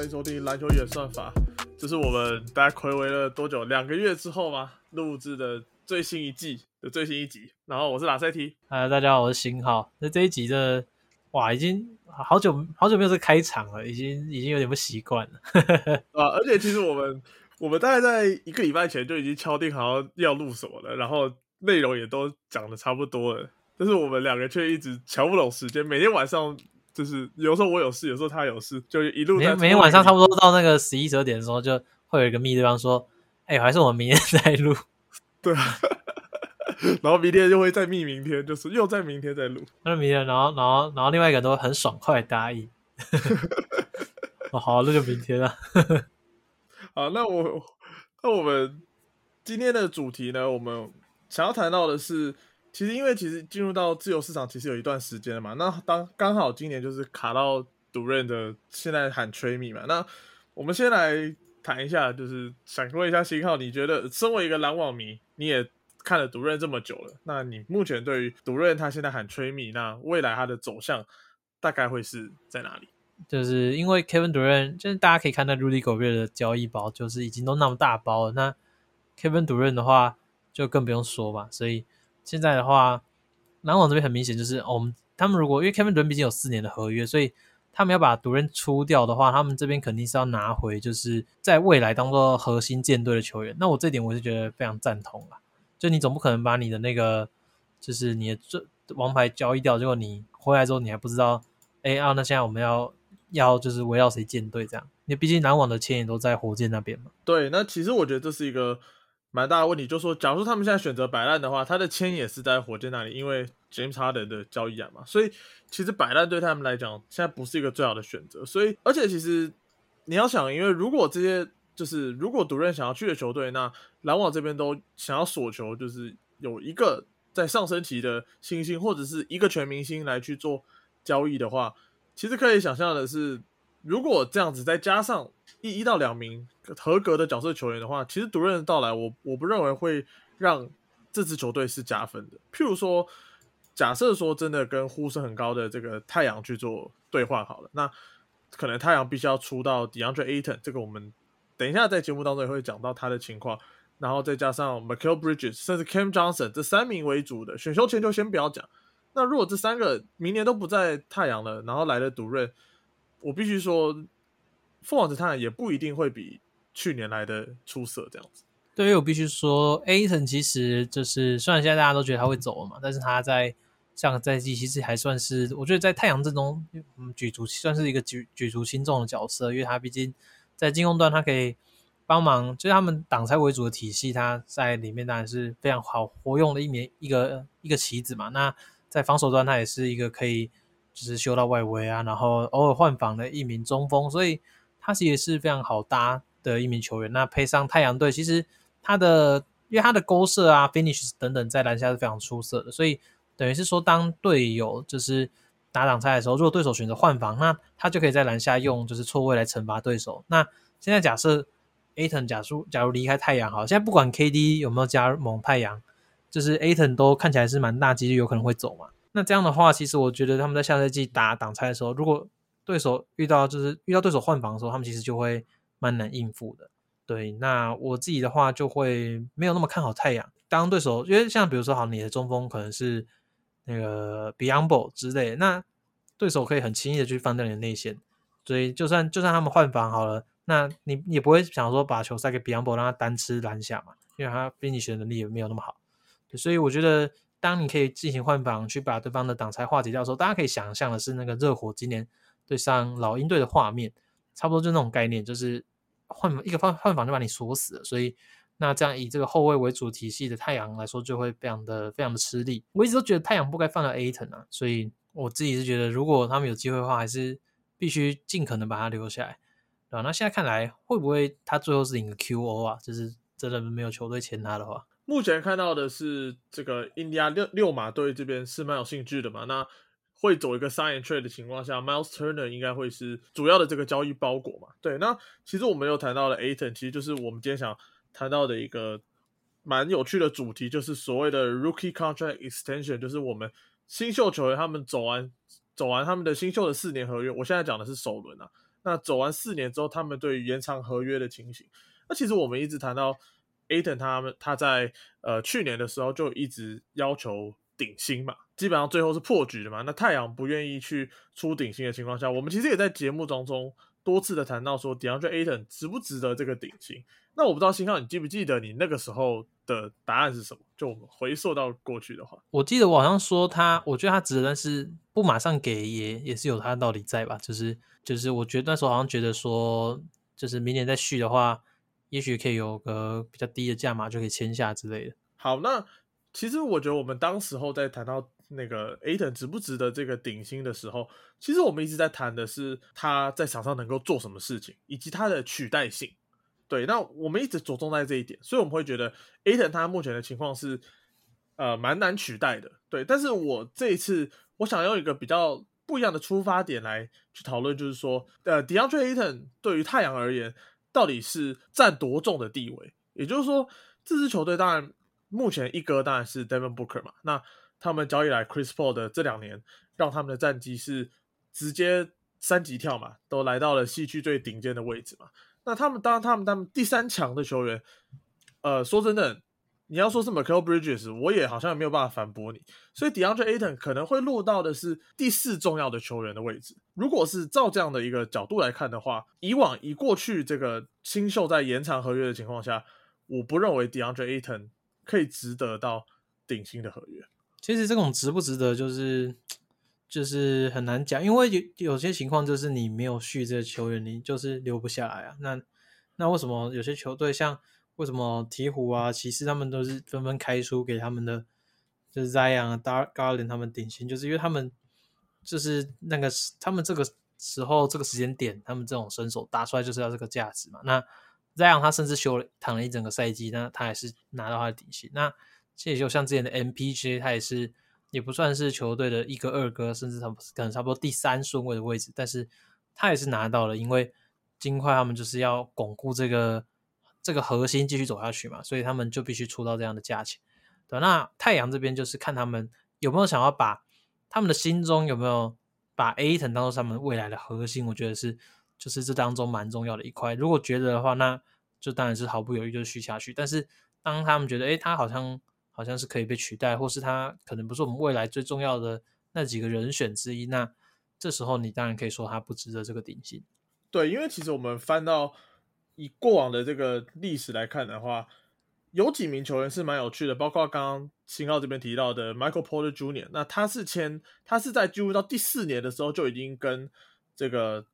欢迎收听篮球演算法。这是我们大概暌违了多久？两个月之后吗？录制的最新一季的最新一集。然后我是拉塞提，呃，大家好，我是新浩。那这一集的哇，已经好久好久没有这开场了，已经已经有点不习惯了。啊，而且其实我们我们大概在一个礼拜前就已经敲定好要录什么了，然后内容也都讲的差不多了，但是我们两个却一直瞧不拢时间，每天晚上。就是有时候我有事，有时候他有事，就一路每每天晚上差不多到那个十一十二点的时候，就会有一个密对方说：“哎，还是我们明天再录。”对啊，然后明天就会再密，明天就是又在明天再录。那明天，然后然后然后另外一个都很爽快答应。哦，好，那就明天了。好，那我那我们今天的主题呢？我们想要谈到的是。其实，因为其实进入到自由市场其实有一段时间了嘛，那当刚好今年就是卡到独任的，现在喊吹米嘛。那我们先来谈一下，就是想问一下新浩，你觉得身为一个篮网迷，你也看了独任这么久了，那你目前对于独任他现在喊吹米，那未来他的走向大概会是在哪里？就是因为 Kevin Durant，就是大家可以看到 Rudy Gobert 的交易包，就是已经都那么大包了，那 Kevin 独任的话就更不用说嘛，所以。现在的话，篮网这边很明显就是，我们他们如果因为 Kevin 毕竟有四年的合约，所以他们要把独人出掉的话，他们这边肯定是要拿回，就是在未来当做核心舰队的球员。那我这点我是觉得非常赞同啦。就你总不可能把你的那个，就是你的这王牌交易掉，结果你回来之后你还不知道，哎啊，那现在我们要要就是围绕谁建队这样？因为毕竟篮网的钱也都在火箭那边嘛。对，那其实我觉得这是一个。蛮大的问题，就是说，假如说他们现在选择摆烂的话，他的签也是在火箭那里，因为 James Harden 的交易案嘛，所以其实摆烂对他们来讲，现在不是一个最好的选择。所以，而且其实你要想，因为如果这些就是如果独任想要去的球队，那篮网这边都想要索求，就是有一个在上升期的新星或者是一个全明星来去做交易的话，其实可以想象的是。如果这样子再加上一一到两名合格的角色球员的话，其实独任的到来，我我不认为会让这支球队是加分的。譬如说，假设说真的跟呼声很高的这个太阳去做兑换好了，那可能太阳必须要出到 DeAndre Ayton，这个我们等一下在节目当中也会讲到他的情况，然后再加上 Michael Bridges 甚至 Cam Johnson 这三名为主的选秀前就先不要讲。那如果这三个明年都不在太阳了，然后来了独任。我必须说，凤凰之探也不一定会比去年来的出色。这样子，对于我必须说，Aton 其实就是虽然现在大家都觉得他会走了嘛，但是他在上个赛季其实还算是，我觉得在太阳阵中，嗯，举足算是一个举举足轻重的角色，因为他毕竟在进攻端，他可以帮忙，就是他们挡拆为主的体系，他在里面当然是非常好活用的一枚一个一个棋子嘛。那在防守端，他也是一个可以。就是修到外围啊，然后偶尔换防的一名中锋，所以他其实是非常好搭的一名球员。那配上太阳队，其实他的因为他的勾射啊、finish 等等，在篮下是非常出色的。所以等于是说，当队友就是打挡拆的时候，如果对手选择换防，那他就可以在篮下用就是错位来惩罚对手。那现在假设 Aton 假如假如离开太阳，好，现在不管 KD 有没有加盟太阳，就是 Aton 都看起来是蛮大几率有可能会走嘛。那这样的话，其实我觉得他们在下赛季打挡拆的时候，如果对手遇到就是遇到对手换防的时候，他们其实就会蛮难应付的。对，那我自己的话就会没有那么看好太阳。当对手因为像比如说，好，你的中锋可能是那个 Beyond 之类，那对手可以很轻易的去放掉你的内线，所以就算就算他们换防好了，那你也不会想说把球塞给 Beyond 让他单吃篮下嘛，因为他 finish 的能力也没有那么好。所以我觉得。当你可以进行换防，去把对方的挡拆化解掉的时候，大家可以想象的是那个热火今年对上老鹰队的画面，差不多就那种概念，就是换一个换换防就把你锁死了。所以，那这样以这个后卫为主体系的太阳来说，就会非常的非常的吃力。我一直都觉得太阳不该放到 Aton 啊，所以我自己是觉得，如果他们有机会的话，还是必须尽可能把他留下来，对吧？那现在看来，会不会他最后是赢个 QO 啊？就是真的没有球队签他的话。目前看到的是，这个印第安六六马队这边是蛮有兴趣的嘛？那会走一个 sign trade 的情况下，Miles Turner 应该会是主要的这个交易包裹嘛？对，那其实我们有谈到了 Aton，其实就是我们今天想谈到的一个蛮有趣的主题，就是所谓的 rookie contract extension，就是我们新秀球员他们走完走完他们的新秀的四年合约，我现在讲的是首轮啊。那走完四年之后，他们对于延长合约的情形。那其实我们一直谈到 Aton 他们他在呃去年的时候就一直要求顶薪嘛，基本上最后是破局的嘛。那太阳不愿意去出顶薪的情况下，我们其实也在节目当中多次的谈到说，DeAndre Aton 值不值得这个顶薪？那我不知道新浩，你记不记得你那个时候的答案是什么？就我们回溯到过去的话，我记得我好像说他，我觉得他值得，但是不马上给也也是有他的道理在吧？就是就是我觉得那时候好像觉得说，就是明年再续的话。也许可以有个比较低的价码就可以签下之类的。好，那其实我觉得我们当时候在谈到那个 Aton 值不值得这个顶薪的时候，其实我们一直在谈的是他在场上能够做什么事情，以及他的取代性。对，那我们一直着重在这一点，所以我们会觉得 Aton 他目前的情况是呃蛮难取代的。对，但是我这一次我想用一个比较不一样的出发点来去讨论，就是说，呃，DeAndre Aton 对于太阳而言。到底是占多重的地位？也就是说，这支球队当然目前一哥当然是 Devin Booker 嘛。那他们交易来 Chris Paul 的这两年，让他们的战绩是直接三级跳嘛，都来到了西区最顶尖的位置嘛。那他们当他们他们第三强的球员，呃，说真的。你要说是 Michael Bridges，我也好像没有办法反驳你。所以 DeAndre Ayton 可能会落到的是第四重要的球员的位置。如果是照这样的一个角度来看的话，以往以过去这个新秀在延长合约的情况下，我不认为 DeAndre Ayton 可以值得到顶薪的合约。其实这种值不值得，就是就是很难讲，因为有有些情况就是你没有续这个球员，你就是留不下来啊。那那为什么有些球队像？为什么鹈鹕啊、骑士他们都是纷纷开出给他们的，就是 Zion、啊 Dar Garland 他们顶薪，就是因为他们就是那个他们这个时候这个时间点，他们这种身手打出来就是要这个价值嘛。那 Zion 他甚至休了躺了一整个赛季，那他还是拿到他的底薪。那其实就像之前的 MPG，他也是也不算是球队的一哥、二哥，甚至他可能差不多第三顺位的位置，但是他也是拿到了，因为金块他们就是要巩固这个。这个核心继续走下去嘛，所以他们就必须出到这样的价钱。对，那太阳这边就是看他们有没有想要把他们的心中有没有把 A 腾当做他们未来的核心，我觉得是就是这当中蛮重要的一块。如果觉得的话，那就当然是毫不犹豫就续下去。但是当他们觉得哎，他好像好像是可以被取代，或是他可能不是我们未来最重要的那几个人选之一，那这时候你当然可以说他不值得这个顶薪。对，因为其实我们翻到。以过往的这个历史来看的话，有几名球员是蛮有趣的，包括刚刚新浩这边提到的 Michael Porter Jr.，那他是签，他是在进入到第四年的时候就已经跟这个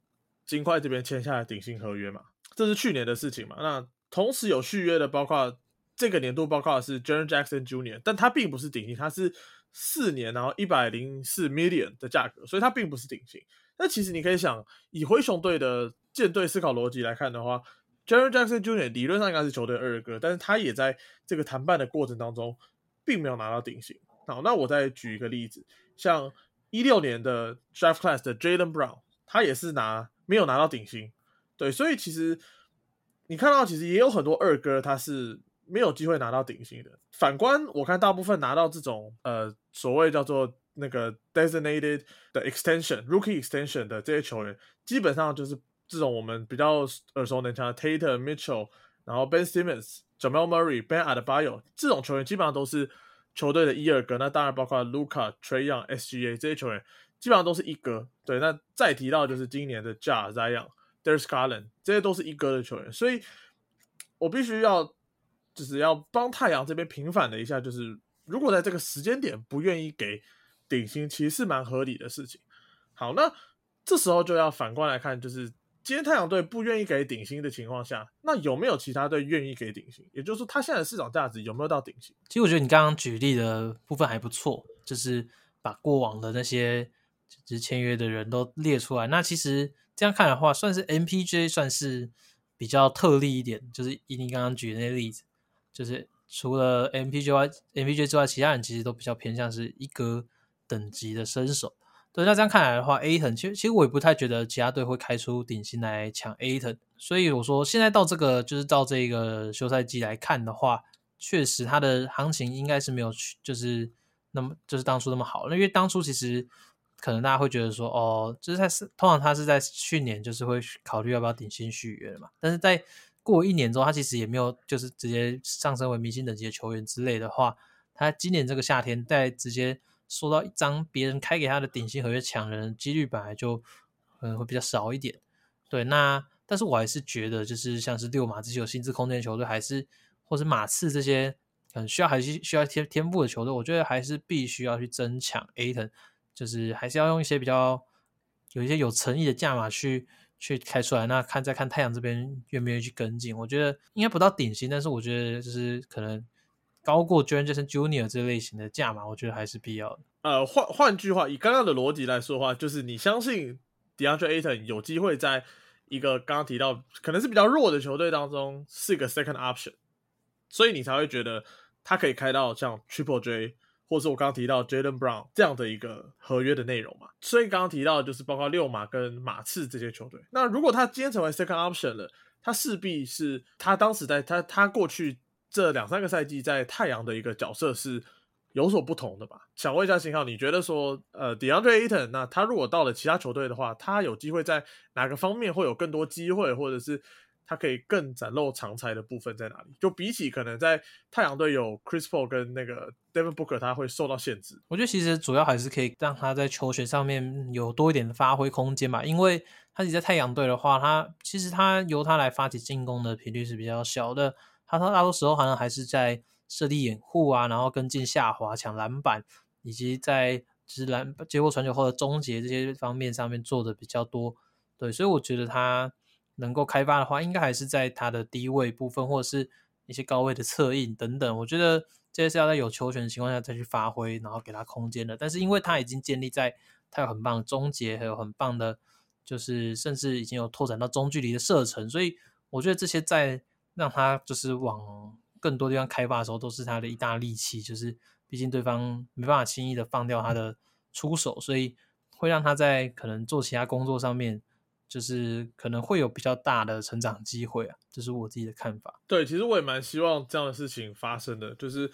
金块这边签下了顶薪合约嘛，这是去年的事情嘛。那同时有续约的，包括这个年度包括是 Jaren Jackson Jr.，但他并不是顶薪，他是四年然后一百零四 million 的价格，所以他并不是顶薪。那其实你可以想，以灰熊队的舰队思考逻辑来看的话。Jaren Jackson Jr. 理论上应该是球队二哥，但是他也在这个谈判的过程当中，并没有拿到顶薪。好，那我再举一个例子，像一六年的 Draft Class 的 Jalen Brown，他也是拿没有拿到顶薪。对，所以其实你看到其实也有很多二哥他是没有机会拿到顶薪的。反观我看大部分拿到这种呃所谓叫做那个 Designated 的 Extension Rookie Extension 的这些球员，基本上就是。这种我们比较耳熟能详的 Tatum Mitchell，然后 Ben Simmons、Jamal Murray、Ben Adebayo 这种球员，基本上都是球队的一二哥。那当然包括 Luca、Treyon、SGA 这些球员，基本上都是一哥。对，那再提到就是今年的 Ja Zion、Darius Garland，这些都是一哥的球员。所以我必须要就是要帮太阳这边平反了一下，就是如果在这个时间点不愿意给顶薪，其实是蛮合理的事情。好，那这时候就要反观来看，就是。今天太阳队不愿意给顶薪的情况下，那有没有其他队愿意给顶薪？也就是说，他现在的市场价值有没有到顶薪？其实我觉得你刚刚举例的部分还不错，就是把过往的那些就是签约的人都列出来。那其实这样看的话，算是 MPJ 算是比较特例一点。就是以你刚刚举的那例子，就是除了 MPJ 外，MPJ 之外，其他人其实都比较偏向是一个等级的身手。对，那这样看来的话，A 腾其实其实我也不太觉得其他队会开出顶薪来抢 A 腾，所以我说现在到这个就是到这个休赛季来看的话，确实它的行情应该是没有去就是那么就是当初那么好，那因为当初其实可能大家会觉得说，哦，就是他是通常他是在去年就是会考虑要不要顶薪续约嘛，但是在过一年之后，他其实也没有就是直接上升为明星等级的球员之类的话，他今年这个夏天在直接收到一张别人开给他的顶薪合约抢人几率本来就嗯会比较少一点。对，那但是我还是觉得，就是像是六马这些有薪资空间球队，还是或者马刺这些很需要还是需要天天赋的球队，我觉得还是必须要去争抢 A 腾，就是还是要用一些比较有一些有诚意的价码去去开出来。那看再看太阳这边愿不愿意去跟进，我觉得应该不到顶薪，但是我觉得就是可能高过 j o r d a n Junior 这类型的价码，我觉得还是必要的。呃，换换句话，以刚刚的逻辑来说的话，就是你相信。DeAndre Ayton 有机会在一个刚刚提到可能是比较弱的球队当中是一个 second option，所以你才会觉得他可以开到像 Triple J，或者是我刚刚提到 Jalen Brown 这样的一个合约的内容嘛。所以刚刚提到就是包括六马跟马刺这些球队。那如果他今天成为 second option 了，他势必是他当时在他他过去这两三个赛季在太阳的一个角色是。有所不同的吧？想问一下信浩，你觉得说，呃，DeAndre Ayton，那他如果到了其他球队的话，他有机会在哪个方面会有更多机会，或者是他可以更展露长才的部分在哪里？就比起可能在太阳队有 Chris Paul 跟那个 Devin Booker，他会受到限制。我觉得其实主要还是可以让他在球权上面有多一点的发挥空间吧，因为他你在太阳队的话，他其实他由他来发起进攻的频率是比较小的，他他大多时候好像还是在。设立掩护啊，然后跟进下滑、抢篮板，以及在就是篮接过传球后的终结这些方面上面做的比较多。对，所以我觉得他能够开发的话，应该还是在他的低位部分，或者是一些高位的策应等等。我觉得这些是要在有球权的情况下再去发挥，然后给他空间的。但是因为他已经建立在他有很棒的终结，还有很棒的，就是甚至已经有拓展到中距离的射程，所以我觉得这些在让他就是往。更多地方开发的时候，都是他的一大利器，就是毕竟对方没办法轻易的放掉他的出手，所以会让他在可能做其他工作上面，就是可能会有比较大的成长机会啊，这是我自己的看法。对，其实我也蛮希望这样的事情发生的，就是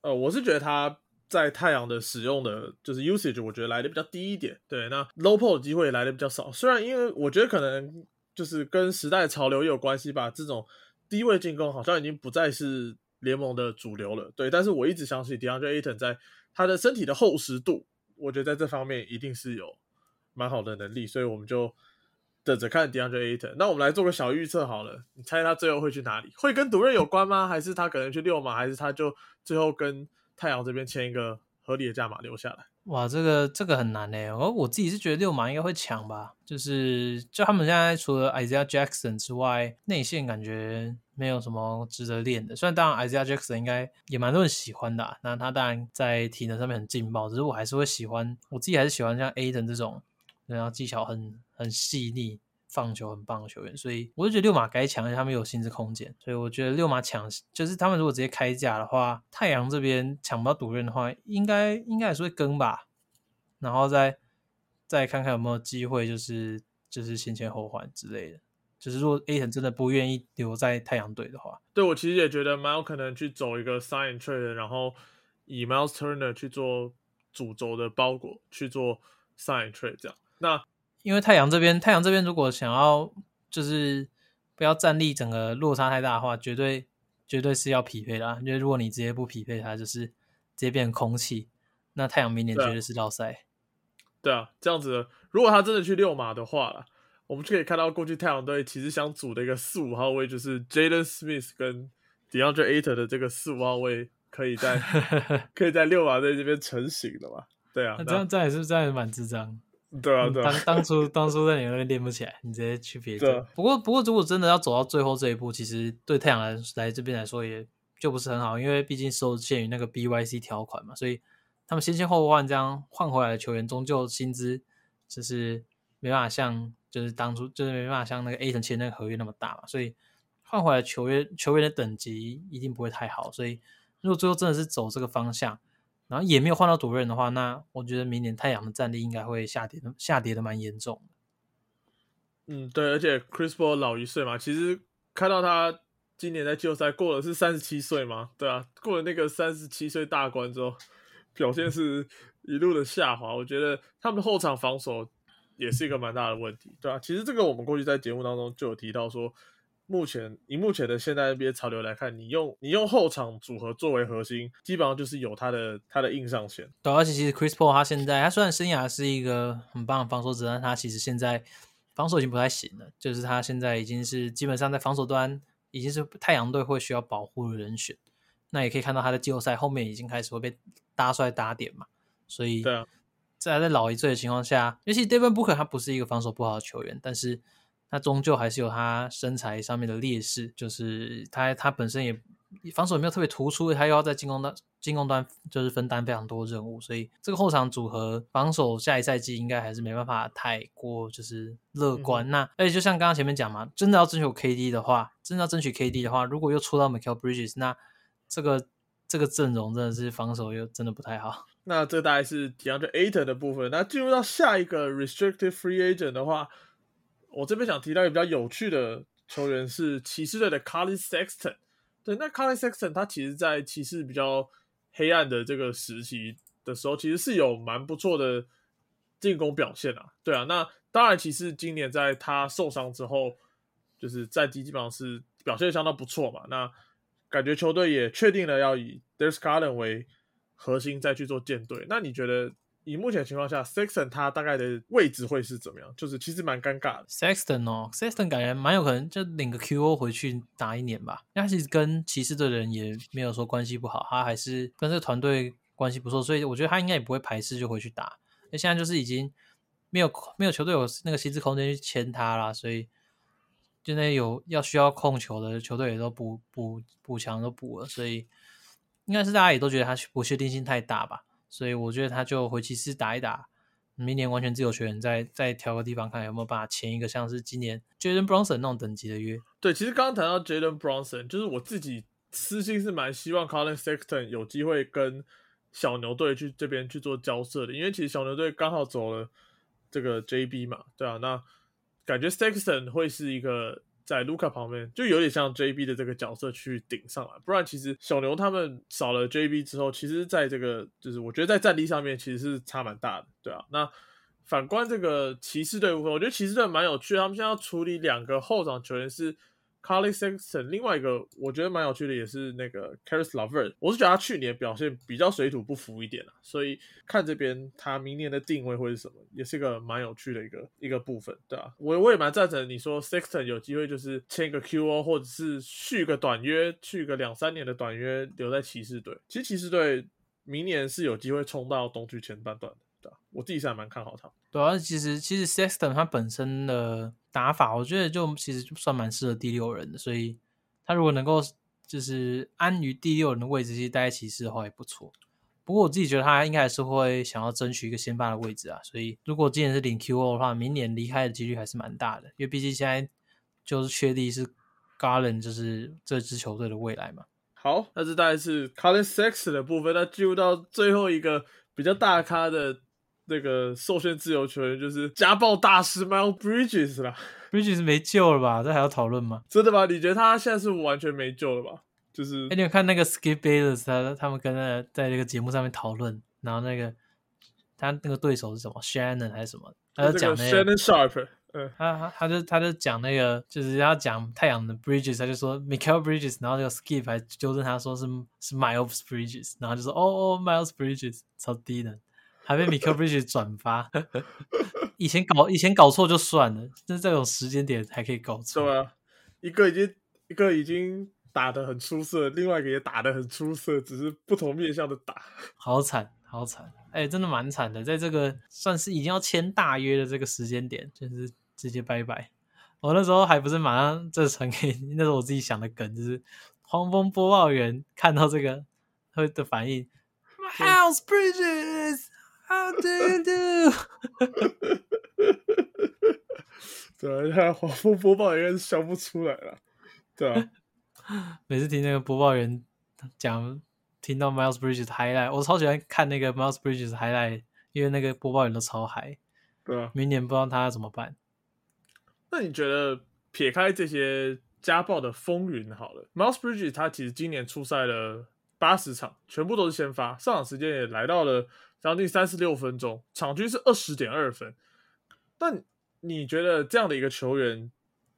呃，我是觉得他在太阳的使用的就是 usage，我觉得来的比较低一点。对，那 low p o 的机会来的比较少，虽然因为我觉得可能就是跟时代潮流也有关系吧，这种。低位进攻好像已经不再是联盟的主流了，对。但是我一直相信 DeAndre Ayton 在他的身体的厚实度，我觉得在这方面一定是有蛮好的能力，所以我们就等着看 DeAndre Ayton。那我们来做个小预测好了，你猜他最后会去哪里？会跟独任有关吗？还是他可能去六马？还是他就最后跟太阳这边签一个合理的价码留下来？哇，这个这个很难诶，我我自己是觉得六马应该会抢吧，就是就他们现在除了 Isaiah Jackson 之外，内线感觉没有什么值得练的。虽然当然 Isaiah Jackson 应该也蛮多人喜欢的，那他当然在体能上面很劲爆，只是我还是会喜欢，我自己还是喜欢像 A 等这种，然后技巧很很细腻。放球很棒的球员，所以我就觉得六马该抢，他们有薪资空间，所以我觉得六马抢就是他们如果直接开价的话，太阳这边抢不到赌任的话，应该应该也是会跟吧，然后再再看看有没有机会，就是就是先签后换之类的，就是如果 A 腾真的不愿意留在太阳队的话，对我其实也觉得蛮有可能去走一个 sign trade，然后以 Miles Turner 去做主轴的包裹去做 sign trade 这样，那。因为太阳这边，太阳这边如果想要就是不要战力整个落差太大的话，绝对绝对是要匹配的。因为如果你直接不匹配，它就是直接变成空气。那太阳明年绝对是绕赛。对啊，这样子，如果他真的去六马的话了，我们就可以看到过去太阳队其实想组的一个四五号位，就是 Jaden Smith 跟 DeAndre Ayton 的这个四五号位，可以在 可以在六马队这边成型的嘛？对啊，那这样这样也是这样也蛮智障。对啊，对啊。当当初当初在你那边练不起来，你直接去别的。不过不过，如果真的要走到最后这一步，其实对太阳来来这边来说也就不是很好，因为毕竟受限于那个 BYC 条款嘛，所以他们先先后后换这样换回来的球员，终究薪资就是没办法像就是当初就是没办法像那个 A 层签那个合约那么大嘛，所以换回来球员球员的等级一定不会太好，所以如果最后真的是走这个方向。然后也没有换到主任的话，那我觉得明年太阳的战力应该会下跌的，下跌的蛮严重的。嗯，对，而且 Chris p r 老一岁嘛，其实看到他今年在季后赛过的是三十七岁嘛，对啊，过了那个三十七岁大关之后，表现是一路的下滑，我觉得他们的后场防守也是一个蛮大的问题，对啊，其实这个我们过去在节目当中就有提到说，目前以目前的现代 NBA 潮流来看，你用你用后场组合作为核心，基本上就是有他的他的硬上限。对，而且其实 Chris Paul 他现在他虽然生涯是一个很棒的防守者，但他其实现在防守已经不太行了，就是他现在已经是基本上在防守端已经是太阳队会需要保护的人选。那也可以看到他的季后赛后面已经开始会被搭出来打点嘛，所以对啊，在在老一岁的情况下，尤其 Devin Booker 他不是一个防守不好的球员，但是他终究还是有他身材上面的劣势，就是他他本身也防守也没有特别突出，他又要在进攻端进攻端就是分担非常多任务，所以这个后场组合防守下一赛季应该还是没办法太过就是乐观。那而且就像刚刚前面讲嘛，真的要争取 KD 的话，真的要争取 KD 的话，如果又出到 Michael Bridges，那这个这个阵容真的是防守又真的不太好。那这大概是 DeAndre Ayton 的部分。那进入到下一个 Restricted Free Agent 的话，我这边想提到一个比较有趣的球员是骑士队的 Carly Sexton。对，那 Carly Sexton 他其实在骑士比较黑暗的这个时期的时候，其实是有蛮不错的进攻表现啊。对啊，那当然骑士今年在他受伤之后，就是在基基本上是表现相当不错嘛。那感觉球队也确定了要以 Darius Garland 为核心再去做舰队。那你觉得以目前情况下，Sexton 他大概的位置会是怎么样？就是其实蛮尴尬的。Sexton 哦，Sexton 感觉蛮有可能就领个 QO 回去打一年吧。那其实跟骑士的人也没有说关系不好，他还是跟这个团队关系不错，所以我觉得他应该也不会排斥就回去打。那现在就是已经没有没有球队有那个薪资空间去签他啦，所以。就那有要需要控球的球队也都补补补强都补了，所以应该是大家也都觉得他不确定性太大吧，所以我觉得他就回骑士打一打，明年完全自由球员，再再挑个地方看有没有办法签一个像是今年 Jalen Bronson 那种等级的约。对，其实刚刚谈到 Jalen Bronson，就是我自己私心是蛮希望 Colin Sexton 有机会跟小牛队去这边去做交涉的，因为其实小牛队刚好走了这个 JB 嘛，对啊，那。感觉 Sexton 会是一个在卢卡旁边，就有点像 JB 的这个角色去顶上来。不然，其实小牛他们少了 JB 之后，其实在这个就是我觉得在战力上面其实是差蛮大的，对啊。那反观这个骑士队部分，我觉得骑士队蛮有趣，他们现在要处理两个后场球员是。Carly Sexton，另外一个我觉得蛮有趣的也是那个 Caris LeVert，我是觉得他去年表现比较水土不服一点啊，所以看这边他明年的定位会是什么，也是一个蛮有趣的一个一个部分，对啊，我我也蛮赞成你说 Sexton 有机会就是签个 QO，或者是续个短约，续个两三年的短约留在骑士队，其实骑士队明年是有机会冲到东区前半段的。对，我自己是还蛮看好他。对啊，其实其实 Sexton 他本身的打法，我觉得就其实就算蛮适合第六人的，所以他如果能够就是安于第六人的位置，其实待在骑士的话也不错。不过我自己觉得他应该还是会想要争取一个先发的位置啊，所以如果今年是领 QO 的话，明年离开的几率还是蛮大的，因为毕竟现在就是确立是 Garland 就是这支球队的未来嘛。好，那这大概是 Colin Sex 的部分，那进入到最后一个比较大咖的。那个受限自由球员就是家暴大师 Miles Bridges 啦，Bridges 没救了吧？这还要讨论吗？真的吗？你觉得他现在是完全没救了吧？就是，哎，你有看那个 Skip Bayless 他他们跟那在那个节目上面讨论，然后那个他那个对手是什么 Shannon 还是什么？他就讲那个 Shannon Sharp，嗯，他他他就他就讲那个就是要讲太阳的 Bridges，他就说 Michael Bridges，然后这个 Skip 还纠正他说是是 Miles Bridges，然后就说哦哦 Miles Bridges 超低的。还被米克布里奇转发，以前搞以前搞错就算了，但是这种时间点还可以搞错。对啊，一个已经一个已经打的很出色，另外一个也打的很出色，只是不同面向的打。好惨，好惨，哎，真的蛮惨的，在这个算是已经要签大约的这个时间点，就是直接拜拜。我那时候还不是马上这传给，那是我自己想的梗，就是黄蜂播报员看到这个会的反应，House Bridges。How do you do？对啊，黄蜂播报员是笑不出来了。对啊，每次听那个播报员讲，听到 Miles Bridges highlight，我超喜欢看那个 Miles Bridges highlight，因为那个播报员都超嗨。对啊，明年不知道他要怎么办。那你觉得撇开这些家暴的风云好了，Miles Bridges 他其实今年出赛了八十场，全部都是先发，上场时间也来到了。将近三十六分钟，场均是二十点二分。但你觉得这样的一个球员，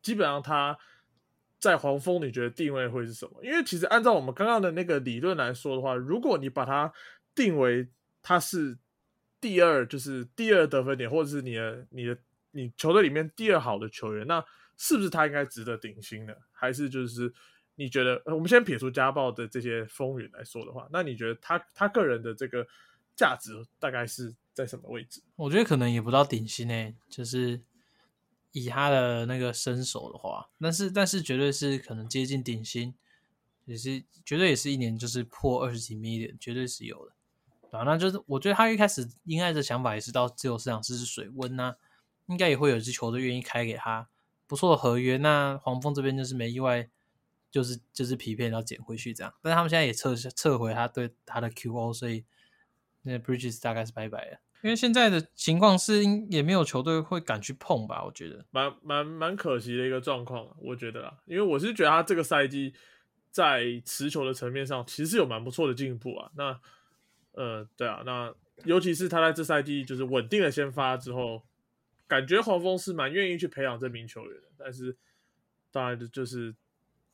基本上他在黄蜂，你觉得定位会是什么？因为其实按照我们刚刚的那个理论来说的话，如果你把他定为他是第二，就是第二得分点，或者是你的你的你球队里面第二好的球员，那是不是他应该值得顶薪呢？还是就是你觉得，我们先撇除家暴的这些风云来说的话，那你觉得他他个人的这个价值大概是在什么位置？我觉得可能也不到顶薪诶，就是以他的那个身手的话，但是但是绝对是可能接近顶薪，也是绝对也是一年就是破二十几 million，绝对是有的。啊，那就是我觉得他一开始应该的想法也是到自由市场试试水温呐，应该也会有一支球队愿意开给他不错的合约。那黄蜂这边就是没意外，就是就是皮片要捡回去这样，但是他们现在也撤撤回他对他的 QO，所以那 Bridges 大概是拜拜了。因为现在的情况是，也没有球队会敢去碰吧？我觉得蛮蛮蛮可惜的一个状况，我觉得啊，因为我是觉得他这个赛季在持球的层面上其实有蛮不错的进步啊。那呃，对啊，那尤其是他在这赛季就是稳定的先发之后，感觉黄蜂是蛮愿意去培养这名球员的。但是当然就是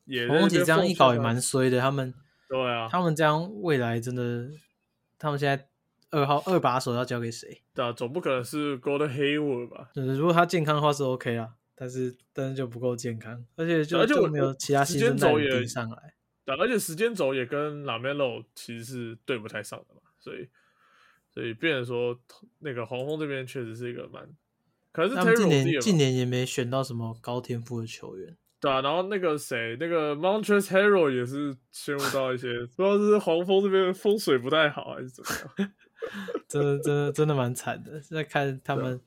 也黄蜂这样一搞也蛮衰的，他们对啊，他们这样未来真的，他们现在二号二把手要交给谁？对啊，总不可能是 Golden Hayward 吧？对，如果他健康的话是 OK 啦，但是但是就不够健康，而且就而且就没有其他新生代顶上来。对，而且时间轴也跟 Lamelo 其实是对不太上的嘛。所以，所以变成说，那个黄蜂这边确实是一个蛮，可能是他们近年近年也没选到什么高天赋的球员，对啊。然后那个谁，那个 Montrezl Harrell 也是陷入到一些，不知道是黄蜂这边风水不太好还是怎么样，真的真的真的蛮惨的。现在看他们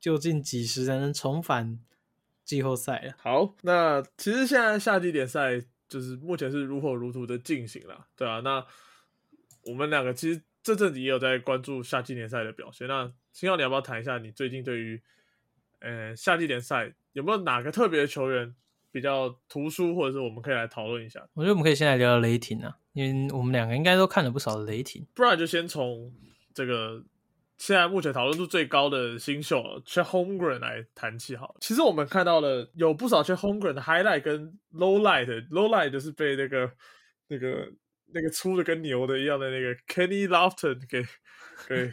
究竟几时才能重返季后赛了。好，那其实现在夏季联赛就是目前是如火如荼的进行了，对啊。那我们两个其实。这阵子也有在关注夏季联赛的表现。那星耀，你要不要谈一下你最近对于呃夏季联赛有没有哪个特别的球员比较突出，或者是我们可以来讨论一下？我觉得我们可以先来聊聊雷霆啊，因为我们两个应该都看了不少的雷霆。不然就先从这个现在目前讨论度最高的新秀 c h e Holmgren 来谈起好。其实我们看到了有不少 c h e Holmgren 的 highlight 跟 low light，low light 就是被那个那个。那个粗的跟牛的一样的那个 Kenny Lofton 给给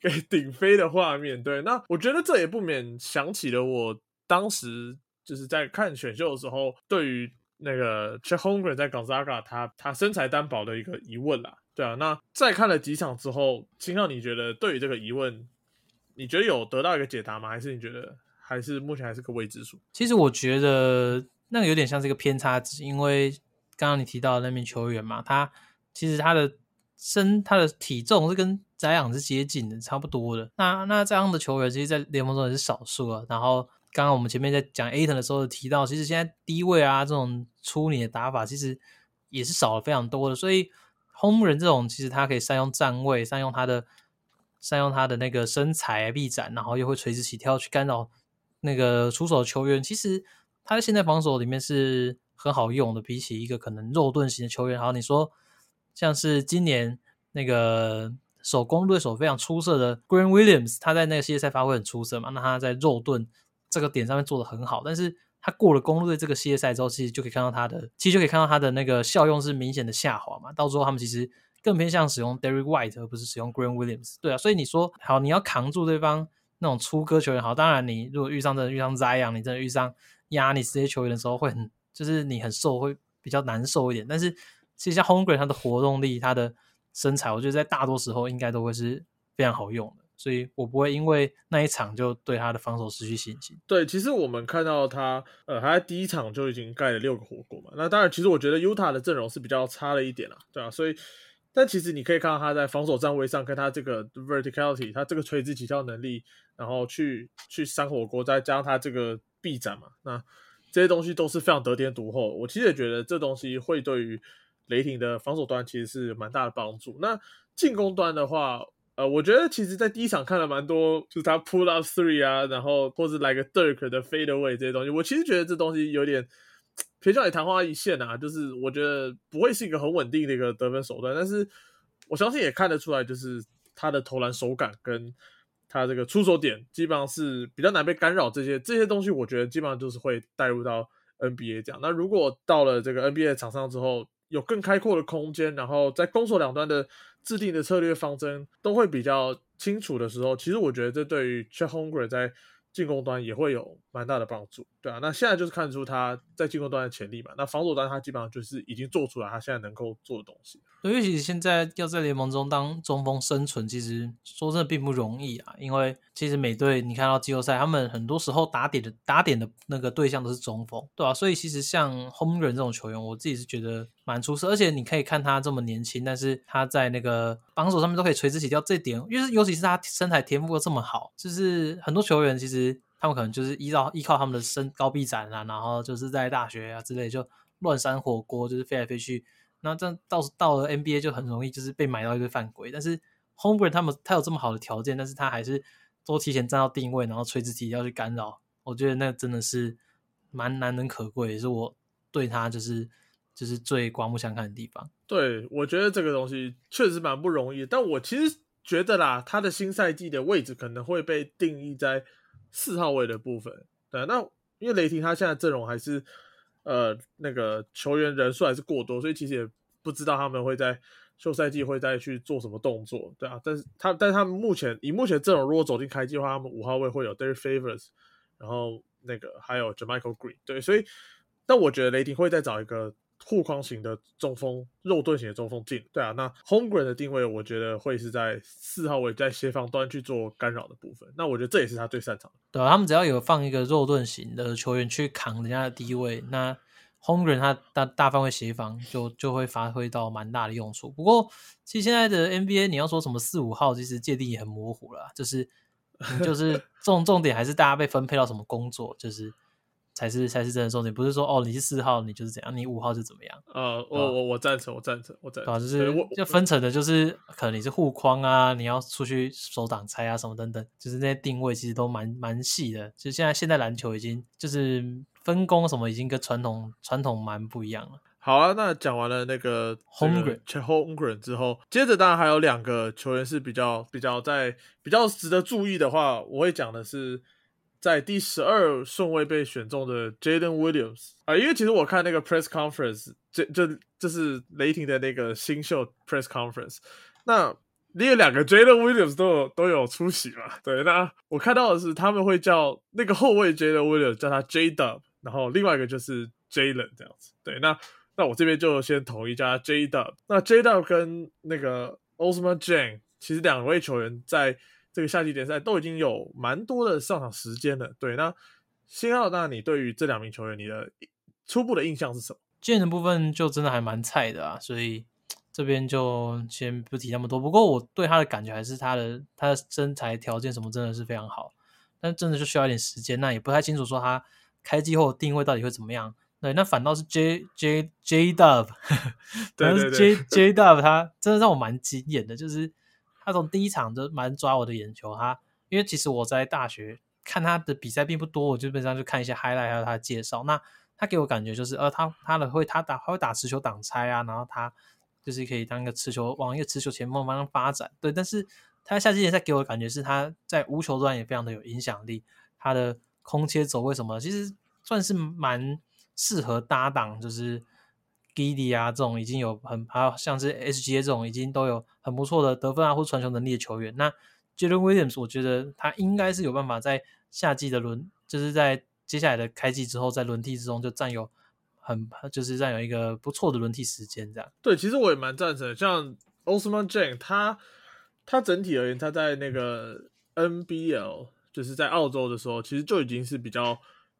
给顶飞的画面，对，那我觉得这也不免想起了我当时就是在看选秀的时候，对于那个 c h e Holmgren 在 Gonzaga 他他身材单薄的一个疑问啦，对啊，那再看了几场之后，青少你觉得对于这个疑问，你觉得有得到一个解答吗？还是你觉得还是目前还是个未知数？其实我觉得那个有点像是一个偏差值，因为。刚刚你提到的那名球员嘛，他其实他的身、他的体重是跟翟养是接近的，差不多的。那那这样的球员，其实，在联盟中也是少数了。然后，刚刚我们前面在讲 A 腾的时候提到，其实现在低位啊这种出你的打法，其实也是少了非常多的。所以轰人这种其实他可以善用站位，善用他的善用他的那个身材臂展，然后又会垂直起跳去干扰那个出手球员。其实他在现在防守里面是。很好用的，比起一个可能肉盾型的球员，好，你说像是今年那个守攻对手非常出色的 Green Williams，他在那个系列赛发挥很出色嘛？那他在肉盾这个点上面做的很好，但是他过了公路队这个系列赛之后，其实就可以看到他的，其实就可以看到他的那个效用是明显的下滑嘛。到时候他们其实更偏向使用 Derek White 而不是使用 Green Williams。对啊，所以你说好，你要扛住对方那种出歌球员，好，当然你如果遇上真的遇上 Zion，你真的遇上压你这些球员的时候会很。就是你很瘦会比较难受一点，但是其实像 h o n g r e n 他的活动力、他的身材，我觉得在大多时候应该都会是非常好用的，所以我不会因为那一场就对他的防守失去信心。对，其实我们看到他，呃，他在第一场就已经盖了六个火锅嘛。那当然，其实我觉得 Utah 的阵容是比较差了一点啦，对啊，所以，但其实你可以看到他在防守站位上，跟他这个 verticality，他这个垂直起跳能力，然后去去扇火锅，再加上他这个臂展嘛，那。这些东西都是非常得天独厚，我其实也觉得这东西会对于雷霆的防守端其实是蛮大的帮助。那进攻端的话，呃，我觉得其实在第一场看了蛮多，就是他 pull up three 啊，然后或者来个 Dirk 的 fade away 这些东西，我其实觉得这东西有点偏向于昙花一现啊，就是我觉得不会是一个很稳定的一个得分手段。但是我相信也看得出来，就是他的投篮手感跟他这个出手点，基本上是比较难被干扰。这些这些东西，我觉得基本上就是会带入到 NBA 这样。那如果到了这个 NBA 场上之后，有更开阔的空间，然后在攻守两端的制定的策略方针都会比较清楚的时候，其实我觉得这对于 Chet Hungry 在进攻端也会有蛮大的帮助，对啊，那现在就是看出他在进攻端的潜力嘛。那防守端他基本上就是已经做出来他现在能够做的东西。因为其实现在要在联盟中当中锋生存，其实说真的并不容易啊。因为其实美队你看到季后赛，他们很多时候打点的打点的那个对象都是中锋，对吧？所以其实像 Home 人这种球员，我自己是觉得蛮出色。而且你可以看他这么年轻，但是他在那个防守上面都可以垂直起跳，这点，因为尤其是他身材天赋又这么好，就是很多球员其实。他们可能就是依照依靠他们的身高臂展啊，然后就是在大学啊之类就乱扇火锅，就是飞来飞去。那这样到到了 NBA 就很容易就是被买到一个犯规。但是 Homegrown 他们他有这么好的条件，但是他还是都提前站到定位，然后垂直体要去干扰。我觉得那真的是蛮难能可贵，也是我对他就是就是最刮目相看的地方。对，我觉得这个东西确实蛮不容易。但我其实觉得啦，他的新赛季的位置可能会被定义在。四号位的部分，对，那因为雷霆他现在阵容还是呃那个球员人数还是过多，所以其实也不知道他们会在休赛季会再去做什么动作，对啊，但是他但是他们目前以目前阵容，如果走进开季的话，他们五号位会有 Derek Favors，然后那个还有 Jamichael Green，对，所以但我觉得雷霆会再找一个。护框型的中锋，肉盾型的中锋进，对啊，那 Homegrown 的定位，我觉得会是在四号位，在协防端去做干扰的部分。那我觉得这也是他最擅长的。对啊，他们只要有放一个肉盾型的球员去扛人家的低位，那 Homegrown 他大大范围协防就就会发挥到蛮大的用处。不过，其实现在的 NBA 你要说什么四五号，其实界定也很模糊了，就是就是 重重点还是大家被分配到什么工作，就是。才是才是真的重点，不是说哦你是四号你就是怎样，你五号是怎么样。呃，我我我赞成，我赞成，我赞成。啊，就是就分成的，就是可能你是护框啊，你要出去守挡拆啊什么等等，就是那些定位其实都蛮蛮细的。其实现在现在篮球已经就是分工什么已经跟传统传统蛮不一样了。好啊，那讲完了那个 Homegrown Homegrown 之后，接着当然还有两个球员是比较比较在比较值得注意的话，我会讲的是。在第十二顺位被选中的 Jaden Williams 啊，因为其实我看那个 press conference，这这这是雷霆的那个新秀 press conference，那你有两个 Jaden Williams 都有都有出席嘛？对，那我看到的是他们会叫那个后卫 Jaden Williams 叫他 J Dub，然后另外一个就是 Jalen 这样子。对，那那我这边就先统一叫 J Dub。那 J Dub 跟那个 Osman Jang 其实两位球员在。这个夏季联赛都已经有蛮多的上场时间了，对。那新奥，那你对于这两名球员，你的初步的印象是什么？健的部分就真的还蛮菜的啊，所以这边就先不提那么多。不过我对他的感觉还是他的他的身材条件什么真的是非常好，但真的就需要一点时间。那也不太清楚说他开机后定位到底会怎么样。对，那反倒是 J J J Dub，对对对，J J Dub 他真的让我蛮惊艳的，就是。他从第一场就蛮抓我的眼球，他因为其实我在大学看他的比赛并不多，我基本上就看一些 highlight 还有他的介绍。那他给我感觉就是，呃，他他的会他打他会打持球挡拆啊，然后他就是可以当一个持球往一个持球前锋方向发展。对，但是他夏季联赛给我的感觉是他在无球端也非常的有影响力，他的空切走位什么，其实算是蛮适合搭档，就是。Giddy 啊，这种已经有很还有像是 SGA 这种已经都有很不错的得分啊或传球能力的球员。那 Jalen Williams，我觉得他应该是有办法在夏季的轮，就是在接下来的开季之后，在轮替之中就占有很就是占有一个不错的轮替时间。这样对，其实我也蛮赞成。像 Osman Jang，他他整体而言，他在那个 NBL 就是在澳洲的时候，其实就已经是比较，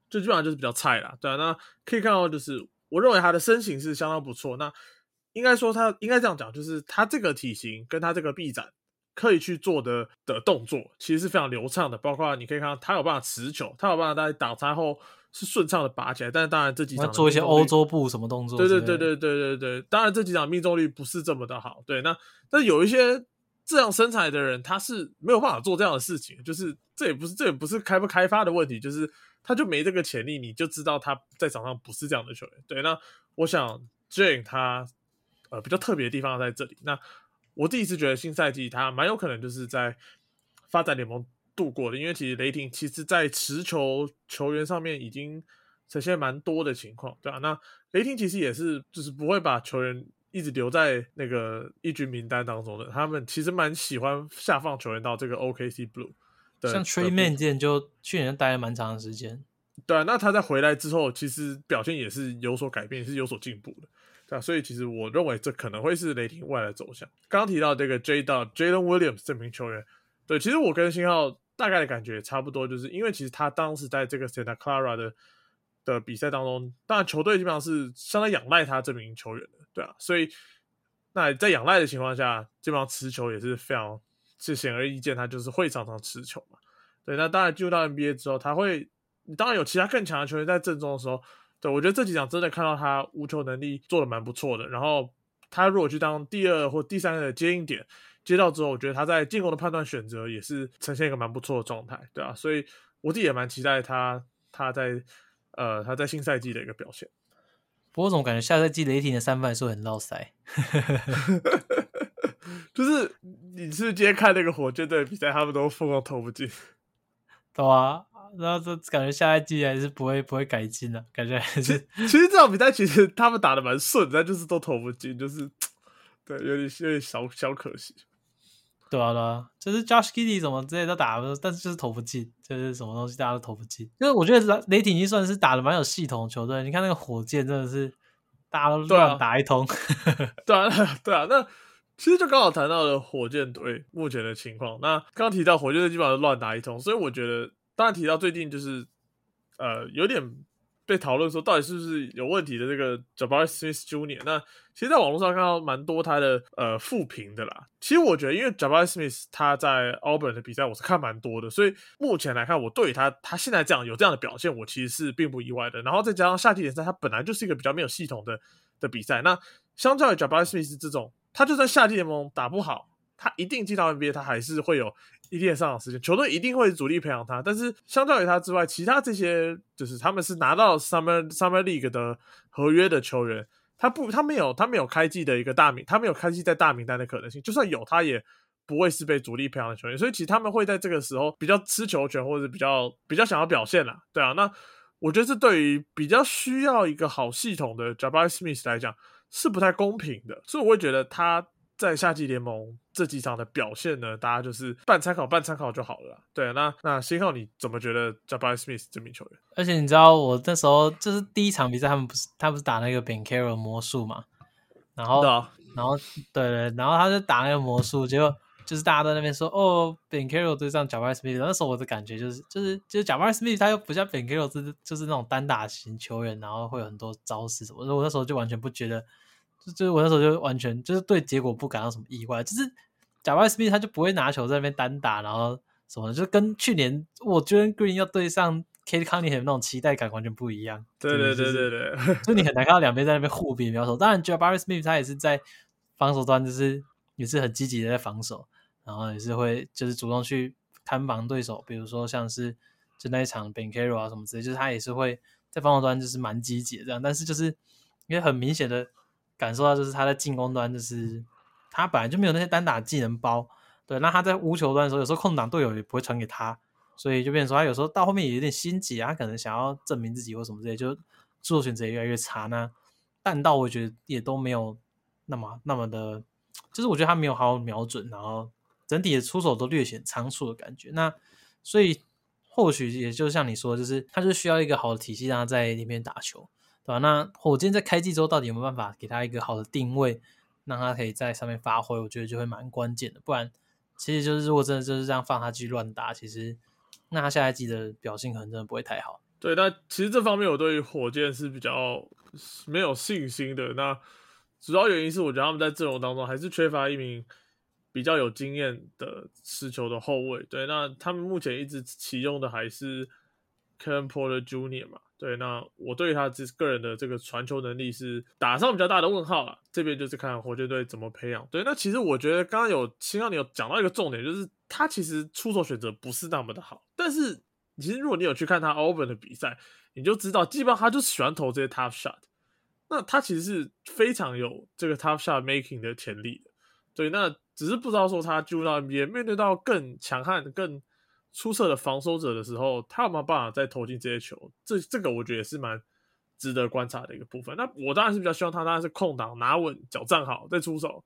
就基本上就是比较菜了。对啊，那可以看到就是。我认为他的身形是相当不错。那应该说他应该这样讲，就是他这个体型跟他这个臂展可以去做的的动作，其实是非常流畅的。包括你可以看到他有办法持球，他有办法在挡拆后是顺畅的拔起来。但是当然这几场做一些欧洲步什么动作，对对对对对对对。当然这几场命中率不是这么的好。对，那但有一些这样身材的人，他是没有办法做这样的事情。就是这也不是这也不是开不开发的问题，就是。他就没这个潜力，你就知道他在场上不是这样的球员。对，那我想 Jane 他呃比较特别的地方在这里。那我第一次觉得新赛季他蛮有可能就是在发展联盟度过的，因为其实雷霆其实在持球球员上面已经呈现蛮多的情况，对吧、那雷霆其实也是就是不会把球员一直留在那个一军名单当中的，他们其实蛮喜欢下放球员到这个 OKC Blue。像 Trey 部 Man 之前就去年待了蛮长的时间，对啊，那他在回来之后，其实表现也是有所改变，也是有所进步的，对啊，所以其实我认为这可能会是雷霆未来的走向。刚刚提到这个 J 到 Jalen Williams 这名球员，对，其实我跟星浩大概的感觉也差不多，就是因为其实他当时在这个 Santa Clara 的的比赛当中，当然球队基本上是相当仰赖他这名球员的，对啊，所以那在仰赖的情况下，基本上持球也是非常是显而易见，他就是会常常持球嘛。对，那当然进入到 NBA 之后，他会当然有其他更强的球员在阵中的时候，对我觉得这几场真的看到他无球能力做的蛮不错的。然后他如果去当第二或第三个的接应点，接到之后，我觉得他在进攻的判断选择也是呈现一个蛮不错的状态，对啊，所以我自己也蛮期待他他在呃他在新赛季的一个表现。不过我总感觉下赛季雷霆的三分还是很绕塞。就是你是不是今天看那个火箭队的比赛，他们都疯狂投不进。对啊，然后这感觉下一季还是不会不会改进的，感觉还是其实这场比赛其实他们打的蛮顺，但就是都投不进，就是对，有点有点小小可惜。对啊对啊，就是 Josh Giddey 什么之类都打不，但是就是投不进，就是什么东西大家都投不进。因为我觉得雷霆已经算是打的蛮有系统的球队，你看那个火箭真的是大家都乱打一通。对啊，对啊，那其实就刚好谈到了火箭队目前的情况。那刚刚提到火箭队基本上都乱打一通，所以我觉得，当然提到最近就是呃有点被讨论说到底是不是有问题的这个 Jabari Smith Junior 那其实，在网络上看到蛮多他的呃负评的啦。其实我觉得，因为 Jabari Smith 他在 Auburn 的比赛我是看蛮多的，所以目前来看，我对他他现在这样有这样的表现，我其实是并不意外的。然后再加上夏季联赛，它本来就是一个比较没有系统的的比赛，那相较于 Jabari Smith 这种，他就算夏季联盟打不好，他一定进到 NBA，他还是会有一定上场时间，球队一定会主力培养他。但是相较于他之外，其他这些就是他们是拿到 Summer Summer League 的合约的球员，他不他没有他没有开季的一个大名，他没有开季在大名单的可能性，就算有，他也。不会是被主力培养的球员，所以其实他们会在这个时候比较吃球权，或者比较比较想要表现啦，对啊。那我觉得这对于比较需要一个好系统的 Jabari Smith 来讲是不太公平的，所以我会觉得他在夏季联盟这几场的表现呢，大家就是半参考半参考就好了。对啊，那那新浩你怎么觉得 Jabari Smith 这名球员？而且你知道，我那时候就是第一场比赛，他们不是他不是打那个 Ben Carroll 魔术嘛，然后然后对对，然后他就打那个魔术，结果就是大家在那边说哦，Ben Carroll 对上 Jabari Smith，那时候我的感觉就是就是就是 Jabari Smith 他又不像 Ben Carroll 是就是那种单打型球员，然后会有很多招式什么的，我那时候就完全不觉得，就就是我那时候就完全就是对结果不感到什么意外，就是 Jabari Smith 他就不会拿球在那边单打，然后什么的，就跟去年我觉得 Green 要对上 Kate Cunningham 那种期待感完全不一样。对对对对对，就你很难看到两边在那边互比秒守。当然 Jabari Smith 他也是在防守端，就是也是很积极的在防守，然后也是会就是主动去看防对手，比如说像是就那一场 Ben Carroll 啊什么之类，就是他也是会在防守端就是蛮积极的这样。但是就是因为很明显的感受到，就是他在进攻端就是他本来就没有那些单打技能包，对，那他在无球端的时候，有时候空档队友也不会传给他，所以就变成说他有时候到后面也有点心急啊，可能想要证明自己或什么之类，就做选择也越来越差。那弹道我觉得也都没有那么那么的，就是我觉得他没有好好瞄准，然后整体的出手都略显仓促的感觉。那所以或许也就像你说，就是他就需要一个好的体系让他在里面打球，对吧？那火箭在开季之后到底有没有办法给他一个好的定位，让他可以在上面发挥？我觉得就会蛮关键的。不然，其实就是如果真的就是这样放他去乱打，其实那他下一季的表现可能真的不会太好。对，那其实这方面我对于火箭是比较没有信心的。那主要原因是我觉得他们在阵容当中还是缺乏一名比较有经验的持球的后卫。对，那他们目前一直启用的还是 Ken Porter Jr. 嘛。对，那我对于他这个人的这个传球能力是打上比较大的问号了。这边就是看火箭队怎么培养。对，那其实我觉得刚刚有新刚你有讲到一个重点，就是他其实出手选择不是那么的好，但是其实如果你有去看他 open 的比赛，你就知道，基本上他就喜欢投这些 tough shot。那他其实是非常有这个 tough shot making 的潜力的。对，那只是不知道说他进入到 NBA 面对到更强悍、更出色的防守者的时候，他有没有办法再投进这些球？这这个我觉得也是蛮值得观察的一个部分。那我当然是比较希望他当然是空档拿稳、脚站好再出手，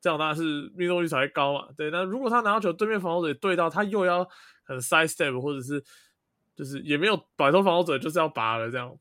这样当然是命中率才会高嘛。对，那如果他拿到球，对面防守者对到他又要很 side step，或者是就是也没有摆脱防守者，就是要拔了这样。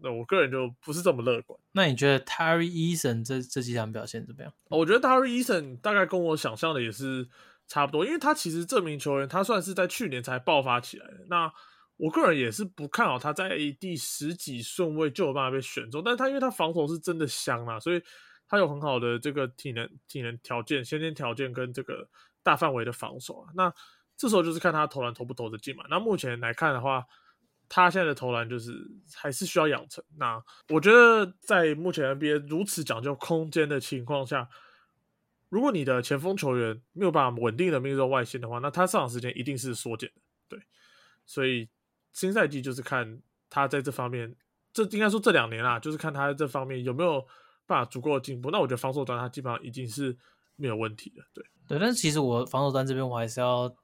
那我个人就不是这么乐观。那你觉得 Terry Eason 这这几场表现怎么样？我觉得 Terry Eason 大概跟我想象的也是差不多，因为他其实这名球员他算是在去年才爆发起来的。那我个人也是不看好他在第十几顺位就有办法被选中，但是他因为他防守是真的香啊，所以他有很好的这个体能、体能条件、先天条件跟这个大范围的防守啊。那这时候就是看他投篮投不投得进嘛。那目前来看的话。他现在的投篮就是还是需要养成。那我觉得在目前 NBA 如此讲究空间的情况下，如果你的前锋球员没有办法稳定的命中外线的话，那他上场时间一定是缩减的。对，所以新赛季就是看他在这方面，这应该说这两年啊，就是看他在这方面有没有办法足够的进步。那我觉得防守端他基本上已经是没有问题的。对，对，但是其实我防守端这边我还是要